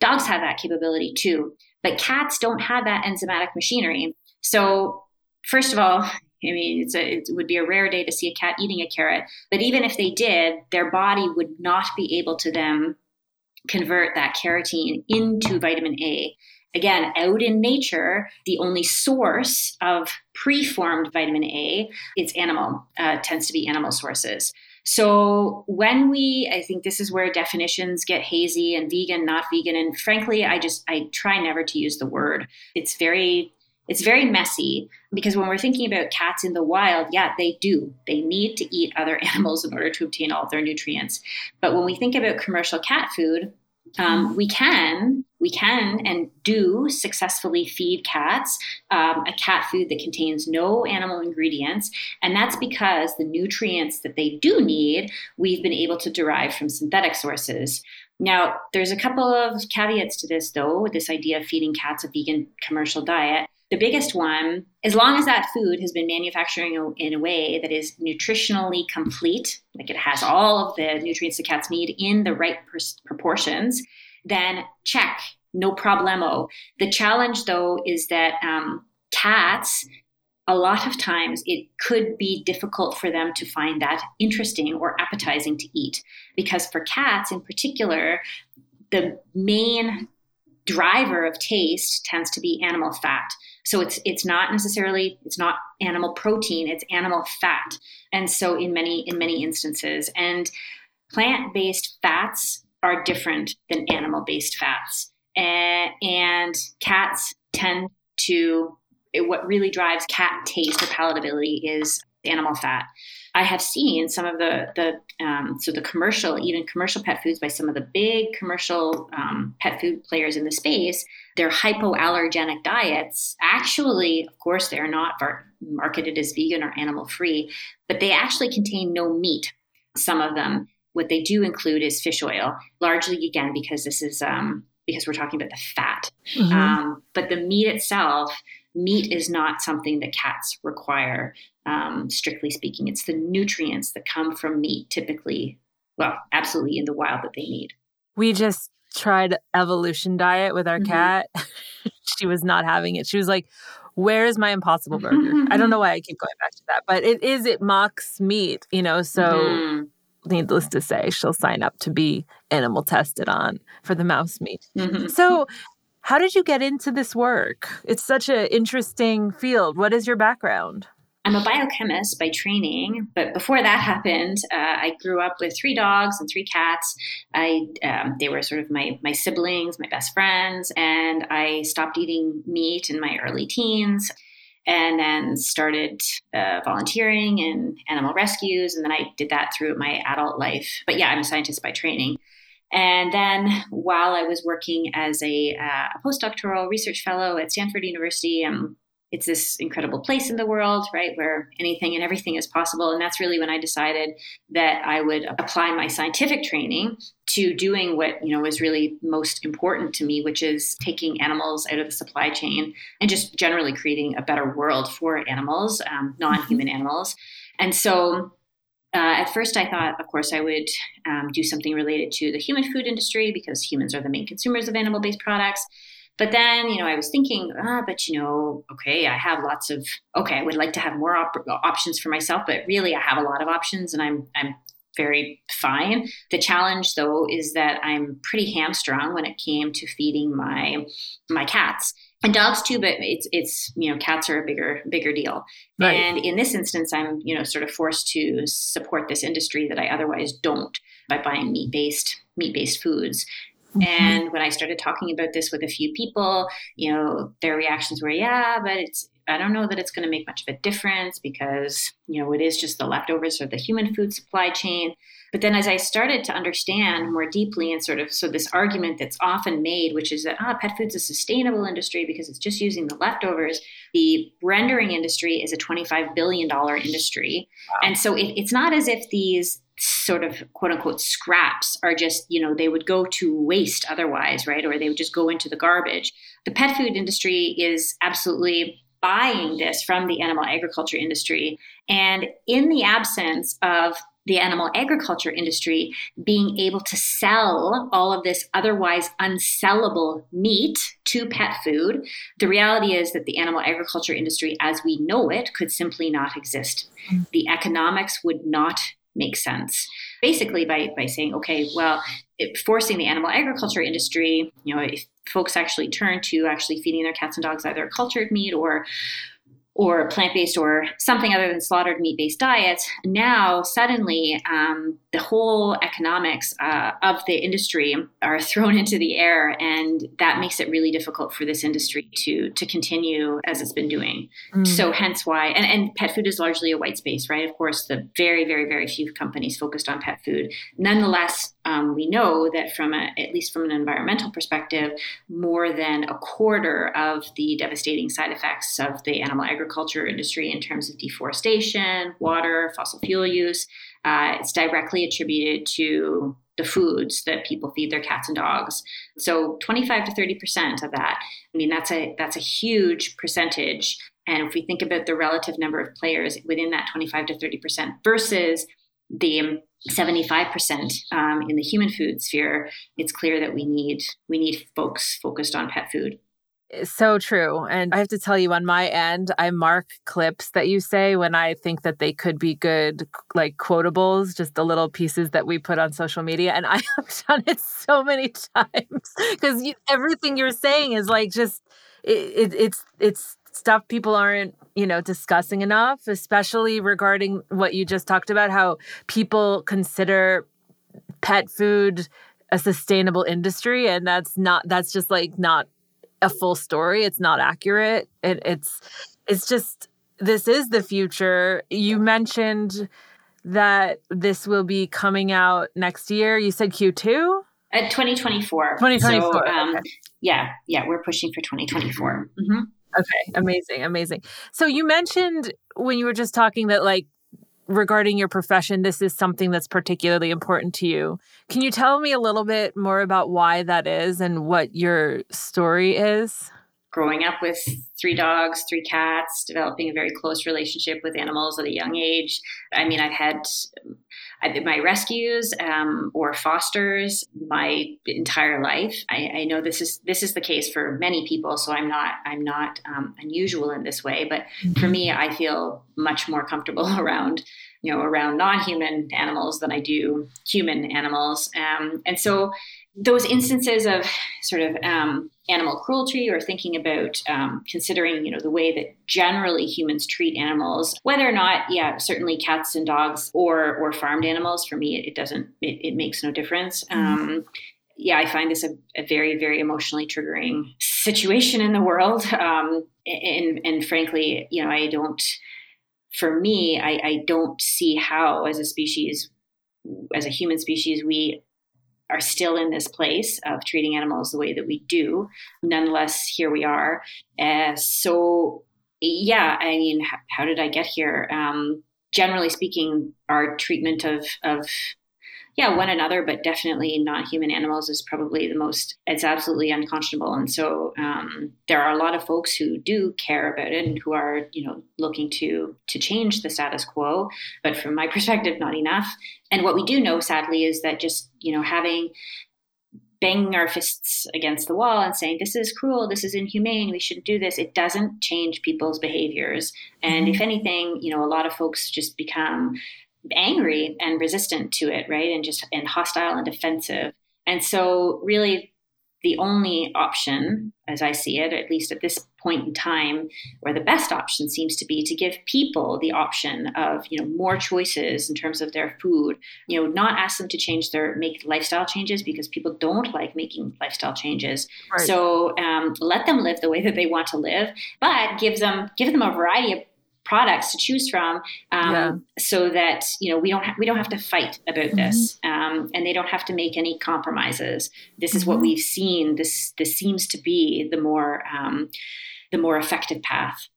Dogs have that capability too, but cats don't have that enzymatic machinery. So, first of all, I mean, a, it would be a rare day to see a cat eating a carrot, but even if they did, their body would not be able to then convert that carotene into vitamin A. Again, out in nature, the only source of preformed vitamin A, it's animal, uh, tends to be animal sources. So when we, I think this is where definitions get hazy and vegan, not vegan, and frankly, I just I try never to use the word. It's very it's very messy because when we're thinking about cats in the wild, yeah, they do. They need to eat other animals in order to obtain all their nutrients. But when we think about commercial cat food, um, we can we can and do successfully feed cats um, a cat food that contains no animal ingredients. And that's because the nutrients that they do need we've been able to derive from synthetic sources. Now there's a couple of caveats to this though this idea of feeding cats a vegan commercial diet. The biggest one, as long as that food has been manufacturing in a way that is nutritionally complete, like it has all of the nutrients the cats need in the right proportions, then check, no problemo. The challenge, though, is that um, cats, a lot of times, it could be difficult for them to find that interesting or appetizing to eat. Because for cats in particular, the main driver of taste tends to be animal fat. So it's it's not necessarily it's not animal protein, it's animal fat. And so in many in many instances and plant-based fats are different than animal-based fats. And, and cats tend to what really drives cat taste or palatability is animal fat. I have seen some of the the um, so the commercial, even commercial pet foods by some of the big commercial um, pet food players in the space. Their hypoallergenic diets actually, of course, they are not marketed as vegan or animal free, but they actually contain no meat. Some of them. What they do include is fish oil, largely again because this is um, because we're talking about the fat. Mm-hmm. Um, but the meat itself meat is not something that cats require, um, strictly speaking. It's the nutrients that come from meat, typically, well, absolutely in the wild that they need.
We just tried evolution diet with our mm-hmm. cat. she was not having it. She was like, Where's my impossible burger? I don't know why I keep going back to that, but it is, it mocks meat, you know, so. Mm-hmm needless to say, she'll sign up to be animal tested on for the mouse meat. Mm-hmm. So, how did you get into this work? It's such an interesting field. What is your background?
I'm a biochemist by training, but before that happened, uh, I grew up with three dogs and three cats. I um, they were sort of my my siblings, my best friends, and I stopped eating meat in my early teens, and then started uh, volunteering in animal rescues, and then I did that through my adult life. But yeah, I'm a scientist by training. And then while I was working as a, uh, a postdoctoral research fellow at Stanford University, um, it's this incredible place in the world, right, where anything and everything is possible. And that's really when I decided that I would apply my scientific training to doing what you know is really most important to me, which is taking animals out of the supply chain and just generally creating a better world for animals, um, non-human mm-hmm. animals. And so uh, at first, I thought, of course, I would um, do something related to the human food industry because humans are the main consumers of animal based products. But then, you know, I was thinking, ah, but you know, okay, I have lots of, okay, I would like to have more op- options for myself, but really, I have a lot of options, and I'm I'm very fine. The challenge, though, is that I'm pretty hamstrung when it came to feeding my my cats and dogs too but it's it's you know cats are a bigger bigger deal right. and in this instance i'm you know sort of forced to support this industry that i otherwise don't by buying meat based meat based foods mm-hmm. and when i started talking about this with a few people you know their reactions were yeah but it's I don't know that it's going to make much of a difference because, you know, it is just the leftovers of the human food supply chain. But then as I started to understand more deeply and sort of so this argument that's often made, which is that ah, pet food's a sustainable industry because it's just using the leftovers. The rendering industry is a $25 billion industry. Wow. And so it, it's not as if these sort of quote unquote scraps are just, you know, they would go to waste otherwise, right? Or they would just go into the garbage. The pet food industry is absolutely buying this from the animal agriculture industry. And in the absence of the animal agriculture industry being able to sell all of this otherwise unsellable meat to pet food, the reality is that the animal agriculture industry as we know it could simply not exist. Mm. The economics would not make sense. Basically, by, by saying, okay, well, it, forcing the animal agriculture industry, you know, if folks actually turn to actually feeding their cats and dogs either cultured meat or or plant based or something other than slaughtered meat based diets, now suddenly um, the whole economics uh, of the industry are thrown into the air, and that makes it really difficult for this industry to to continue as it's been doing. Mm. So, hence why, and, and pet food is largely a white space, right? Of course, the very, very, very few companies focused on pet food. Nonetheless, um, we know that from a, at least from an environmental perspective, more than a quarter of the devastating side effects of the animal agriculture industry in terms of deforestation, water, fossil fuel use, uh, it's directly attributed to the foods that people feed their cats and dogs. So 25 to 30 percent of that. I mean, that's a that's a huge percentage. And if we think about the relative number of players within that 25 to 30 percent versus the 75% um, in the human food sphere, it's clear that we need we need folks focused on pet food.
So true. And I have to tell you, on my end, I mark clips that you say when I think that they could be good, like quotables, just the little pieces that we put on social media. And I have done it so many times because everything you're saying is like just, it, it, it's, it's stuff people aren't you know discussing enough especially regarding what you just talked about how people consider pet food a sustainable industry and that's not that's just like not a full story. It's not accurate. It, it's it's just this is the future. You mentioned that this will be coming out next year. You said q2
at 2024
2024 so, um,
okay. yeah yeah we're pushing for 2024 mm-hmm.
Okay, amazing, amazing. So you mentioned when you were just talking that like regarding your profession this is something that's particularly important to you. Can you tell me a little bit more about why that is and what your story is?
growing up with three dogs, three cats, developing a very close relationship with animals at a young age. I mean, I've had my rescues um, or fosters my entire life. I, I, know this is this is the case for many people, so I'm not I'm not um, unusual in this way. But for me, I feel much more comfortable around you know around non-human animals than I do human animals, um, and so those instances of sort of um, animal cruelty or thinking about um, considering you know the way that generally humans treat animals whether or not yeah certainly cats and dogs or or farmed animals for me it, doesn't it, it, makes no difference mm-hmm. um, yeah i find this a, a, very very emotionally triggering situation in the world um, and and frankly you know i don't for me I, I don't see how as a species as a human species we are still in this place of treating animals the way that we do. Nonetheless, here we are. Uh, so, yeah, I mean, how, how did I get here? Um, generally speaking, our treatment of of yeah, one another, but definitely not human animals is probably the most. It's absolutely unconscionable, and so um, there are a lot of folks who do care about it and who are, you know, looking to to change the status quo. But from my perspective, not enough. And what we do know, sadly, is that just you know having banging our fists against the wall and saying this is cruel this is inhumane we shouldn't do this it doesn't change people's behaviors and mm-hmm. if anything you know a lot of folks just become angry and resistant to it, right? And just and hostile and defensive. And so really the only option, as I see it, at least at this point in time, where the best option seems to be to give people the option of, you know, more choices in terms of their food. You know, not ask them to change their make lifestyle changes because people don't like making lifestyle changes. Right. So um, let them live the way that they want to live, but give them give them a variety of products to choose from um, yeah. so that you know we don't ha- we don't have to fight about mm-hmm. this um, and they don't have to make any compromises this is mm-hmm. what we've seen this this seems to be the more um, the more effective path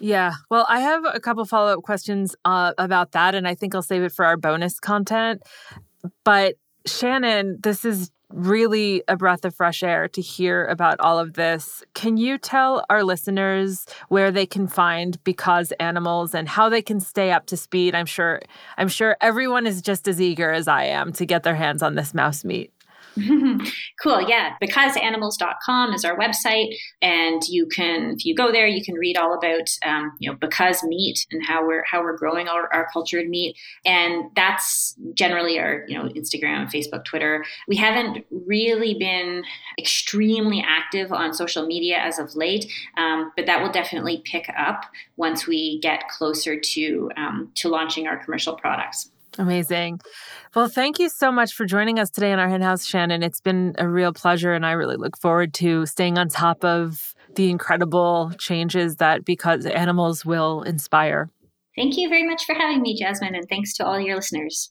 yeah. Well, I have a couple follow up questions uh, about that, and I think I'll save it for our bonus content. But Shannon, this is really a breath of fresh air to hear about all of this. Can you tell our listeners where they can find because animals and how they can stay up to speed? I'm sure I'm sure everyone is just as eager as I am to get their hands on this mouse meat.
cool. Yeah. Becauseanimals.com is our website. And you can, if you go there, you can read all about, um, you know, because meat and how we're, how we're growing our, our cultured meat. And that's generally our, you know, Instagram, Facebook, Twitter. We haven't really been extremely active on social media as of late, um, but that will definitely pick up once we get closer to, um, to launching our commercial products.
Amazing. Well, thank you so much for joining us today in our hen house, Shannon. It's been a real pleasure, and I really look forward to staying on top of the incredible changes that because animals will inspire.
Thank you very much for having me, Jasmin, and thanks to all your listeners.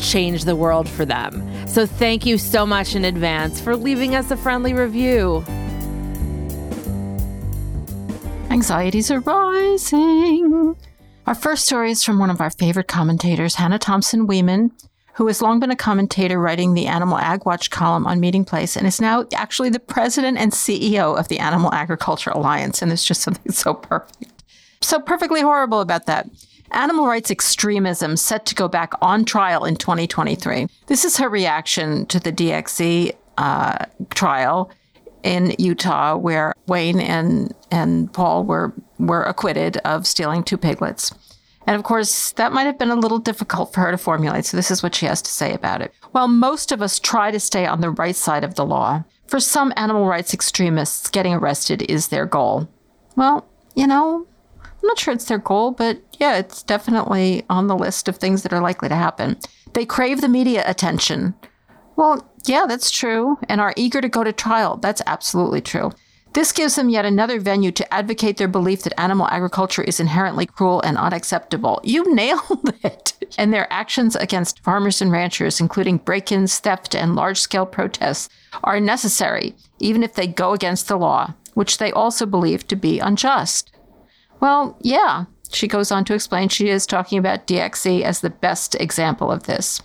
change the world for them. So thank you so much in advance for leaving us a friendly review.
Anxieties are rising. Our first story is from one of our favorite commentators, Hannah Thompson Weeman, who has long been a commentator writing the Animal Ag Watch column on Meatingplace and is now actually the president and CEO of the Animal Agriculture Alliance. And there's just something so perfect, so perfectly horrible about that. Animal rights extremism set to go back on trial in 2023. This is her reaction to the DXE uh, trial in Utah, where Wayne and and Paul were were acquitted of stealing two piglets. And of course, that might have been a little difficult for her to formulate. So this is what she has to say about it. While most of us try to stay on the right side of the law, for some animal rights extremists, getting arrested is their goal. Well, you know, I'm not sure it's their goal, but yeah, it's definitely on the list of things that are likely to happen. They crave the media attention. Well, yeah, that's true, and are eager to go to trial. That's absolutely true. This gives them yet another venue to advocate their belief that animal agriculture is inherently cruel and unacceptable. You nailed it. And their actions against farmers and ranchers, including break ins, theft, and large scale protests, are necessary, even if they go against the law, which they also believe to be unjust. Well, yeah, she goes on to explain she is talking about DXE as the best example of this.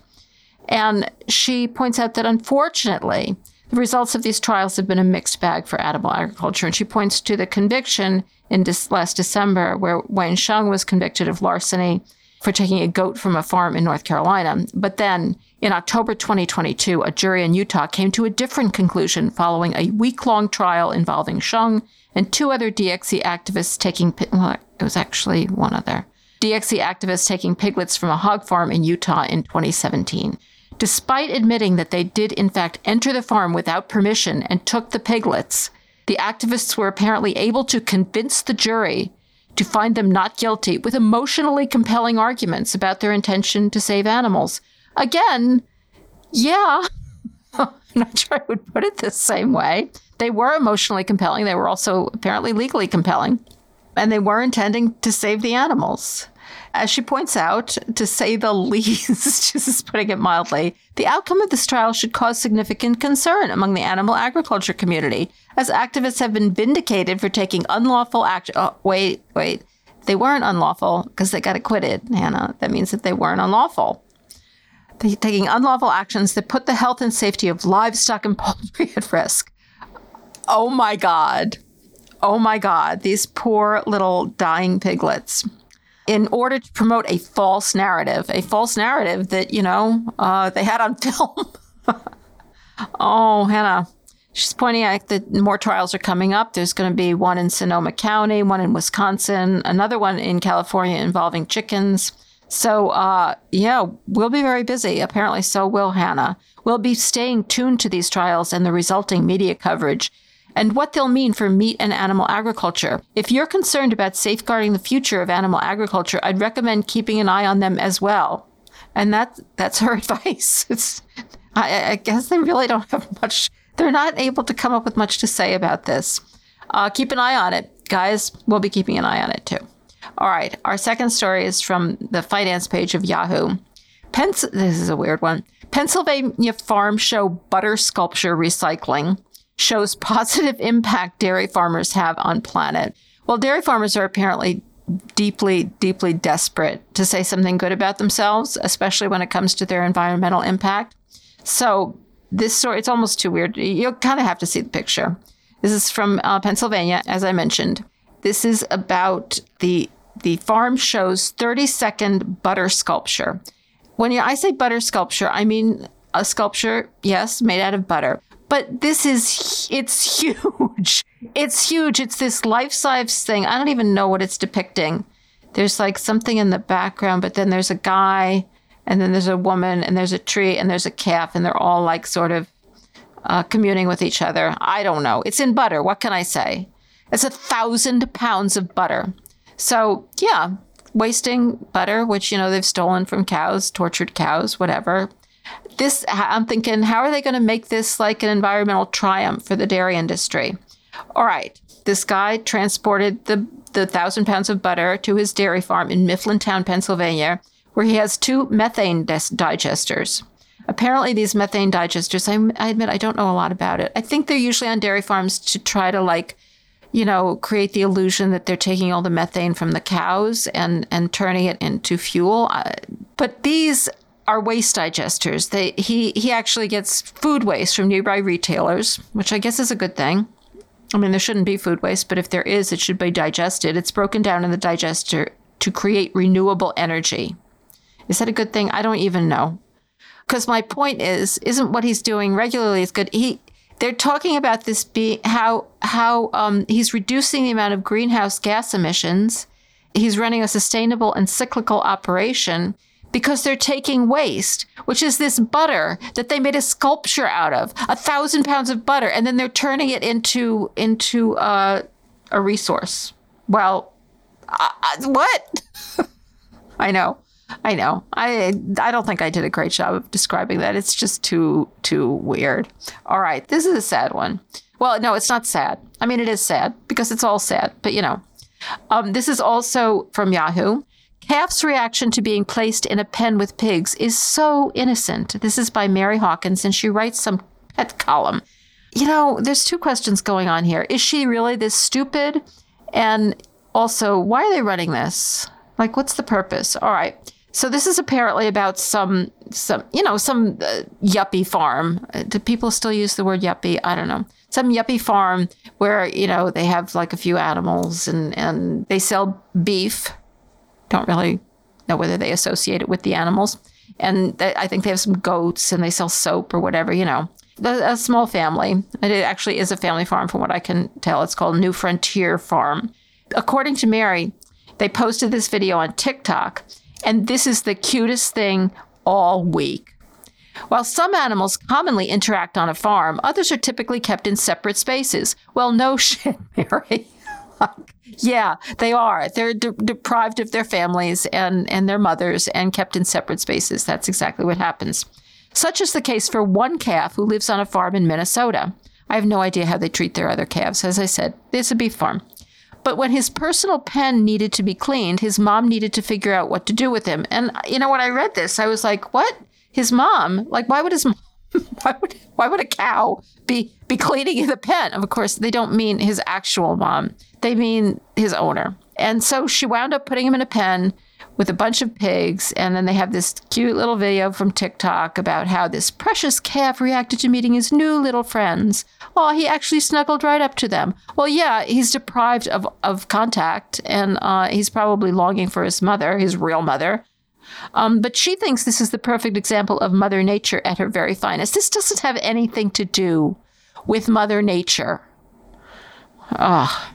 And she points out that unfortunately, the results of these trials have been a mixed bag for animal agriculture. And she points to the conviction in this last December where Wayne Hsiung was convicted of larceny for taking a goat from a farm in North Carolina. But then in October 2022, a jury in Utah came to a different conclusion following a week long trial involving Hsiung and two other DXE activists taking, well, it was actually one other, DXE activists taking piglets from a hog farm in Utah in 2017. Despite admitting that they did, in fact, enter the farm without permission and took the piglets, the activists were apparently able to convince the jury to find them not guilty with emotionally compelling arguments about their intention to save animals. Again, yeah, I'm not sure I would put it the same way. They were emotionally compelling. They were also apparently legally compelling. And they were intending to save the animals. As she points out, to say the least, just putting it mildly, the outcome of this trial should cause significant concern among the animal agriculture community, as activists have been vindicated for taking unlawful action. Oh, wait, wait. They weren't unlawful because they got acquitted, Hannah. That means that they weren't unlawful. taking unlawful actions that put the health and safety of livestock and poultry at risk. Oh my God. Oh my God. These poor little dying piglets. In order to promote a false narrative, a false narrative that, you know, uh, they had on film. oh, Hannah. She's pointing out that more trials are coming up. There's going to be one in Sonoma County, one in Wisconsin, another one in California involving chickens. So, uh, yeah, we'll be very busy. Apparently, so will Hannah. We'll be staying tuned to these trials and the resulting media coverage and what they'll mean for meat and animal agriculture. If you're concerned about safeguarding the future of animal agriculture, I'd recommend keeping an eye on them as well. And that that's her advice. It's, I, I guess they really don't have much. They're not able to come up with much to say about this. Uh, keep an eye on it, guys. We'll be keeping an eye on it too. All right. Our second story is from the finance page of Yahoo. Pens- this is a weird one. Pennsylvania farm show butter sculpture recycling shows positive impact dairy farmers have on planet. Well, dairy farmers are apparently deeply, deeply desperate to say something good about themselves, especially when it comes to their environmental impact. So this story, it's almost too weird. You'll kind of have to see the picture. This is from uh, Pennsylvania, as I mentioned. This is about the the farm show's 30 second butter sculpture. When you I say butter sculpture, I mean a sculpture, yes, made out of butter. But this is, it's huge. It's huge. It's this life size thing. I don't even know what it's depicting. There's like something in the background, but then there's a guy, and then there's a woman, and there's a tree, and there's a calf, and they're all like sort of uh, communing with each other. I don't know. It's in butter. What can I say? It's a thousand pounds of butter. So, yeah, wasting butter, which, you know, they've stolen from cows, tortured cows, whatever. This, I'm thinking, how are they going to make this like an environmental triumph for the dairy industry? All right, this guy transported the, the thousand pounds of butter to his dairy farm in Mifflintown, Pennsylvania, where he has two methane digesters. Apparently, these methane digesters, I, I admit I don't know a lot about it. I think they're usually on dairy farms to try to like you know, create the illusion that they're taking all the methane from the cows and and turning it into fuel. Uh, but these are waste digesters. They he he actually gets food waste from nearby retailers, which I guess is a good thing. I mean, there shouldn't be food waste, but if there is, it should be digested. It's broken down in the digester to create renewable energy. Is that a good thing? I don't even know. Because my point is, isn't what he's doing regularly is good. He they're talking about this being how how um, he's reducing the amount of greenhouse gas emissions. He's running a sustainable and cyclical operation because they're taking waste, which is this butter that they made a sculpture out of, a thousand pounds of butter, and then they're turning it into into uh, a resource. Well, uh, what? I know. I know. I I don't think I did a great job of describing that. It's just too too weird. All right, this is a sad one. Well, no, it's not sad. I mean, it is sad because it's all sad, but you know. Um, this is also from Yahoo. Calf's reaction to being placed in a pen with pigs is so innocent. This is by Mary Hawkins, and she writes some pet column. You know, there's two questions going on here. Is she really this stupid? And also, why are they running this? Like, what's the purpose? All right. So this is apparently about some some you know some uh, yuppie farm. Uh, do people still use the word yuppie? I don't know. Some yuppie farm where you know they have like a few animals and and they sell beef. Don't really know whether they associate it with the animals. And they, I think they have some goats and they sell soap or whatever. You know, a, a small family. It actually is a family farm from what I can tell. It's called New Frontier Farm. According to Mary, they posted this video on TikTok and this is the cutest thing all week. While some animals commonly interact on a farm, others are typically kept in separate spaces. Well, no shit, Mary. Yeah, they are. They're de- deprived of their families and, and their mothers and kept in separate spaces. That's exactly what happens. Such is the case for one calf who lives on a farm in Minnesota. I have no idea how they treat their other calves. As I said, it's a beef farm. But when his personal pen needed to be cleaned, his mom needed to figure out what to do with him. And you know, when I read this, I was like, "What? His mom? Like, why would his mom? Why would why would a cow be be cleaning in the pen?" Of course, they don't mean his actual mom. They mean his owner. And so she wound up putting him in a pen with a bunch of pigs. And then they have this cute little video from TikTok about how this precious calf reacted to meeting his new little friends. Well, he actually snuggled right up to them. Well, yeah, he's deprived of, of contact and uh, he's probably longing for his mother, his real mother. Um, but she thinks this is the perfect example of Mother Nature at her very finest. This doesn't have anything to do with Mother Nature. Ah.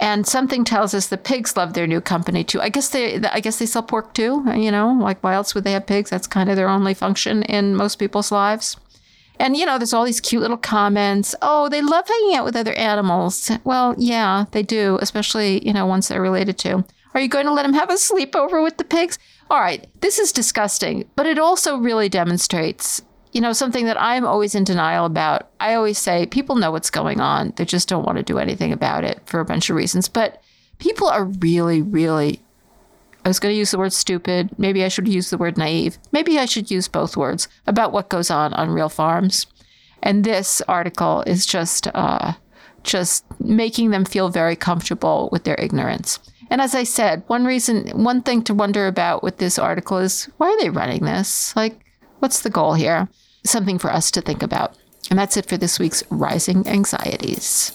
And something tells us the pigs love their new company too. I guess they, I guess they sell pork too. You know, like why else would they have pigs? That's kind of their only function in most people's lives. And you know, there's all these cute little comments. Oh, they love hanging out with other animals. Well, yeah, they do, especially you know ones they're related to. Are you going to let them have a sleepover with the pigs? All right, this is disgusting, but it also really demonstrates you know, something that I'm always in denial about. I always say people know what's going on. They just don't want to do anything about it for a bunch of reasons. But people are really, really, I was going to use the word stupid. Maybe I should use the word naive. Maybe I should use both words about what goes on on real farms. And this article is just, uh, just making them feel very comfortable with their ignorance. And as I said, one reason, one thing to wonder about with this article is why are they running this? Like, What's the goal here? Something for us to think about. And that's it for this week's Rising Anxieties.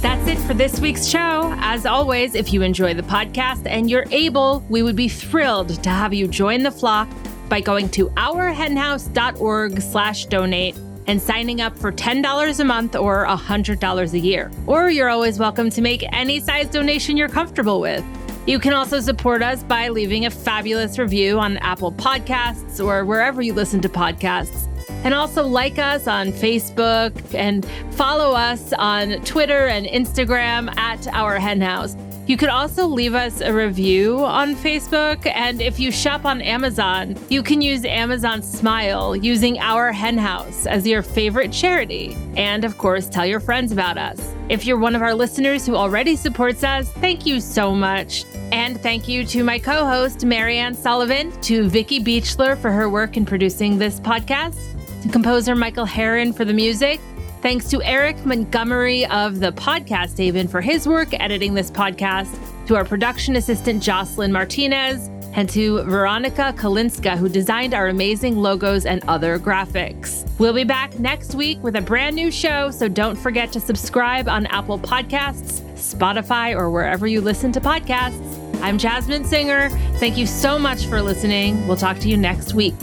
That's it for this week's show. As always, if you enjoy the podcast and you're able, we would be thrilled to have you join the flock by going to ourhenhouse.org slash donate and signing up for $10 a month or $100 a year. Or you're always welcome to make any size donation you're comfortable with. You can also support us by leaving a fabulous review on Apple Podcasts or wherever you listen to podcasts. And also like us on Facebook and follow us on Twitter and Instagram at Our Hen House. You could also leave us a review on Facebook. And if you shop on Amazon, you can use Amazon Smile using Our Hen House as your favorite charity. And of course, tell your friends about us. If you're one of our listeners who already supports us, thank you so much. And thank you to my co host, Mariann Sullivan, to Vicki Beechler for her work in producing this podcast, to composer Michael Herron for the music, Thanks to Eric Montgomery of the Podcast Haven for his work editing this podcast, to our production assistant Jocelyn Martinez, and to Veronica Kalinska, who designed our amazing logos and other graphics. We'll be back next week with a brand new show, so don't forget to subscribe on Apple Podcasts, Spotify, or wherever you listen to podcasts. I'm Jasmin Singer. Thank you so much for listening. We'll talk to you next week.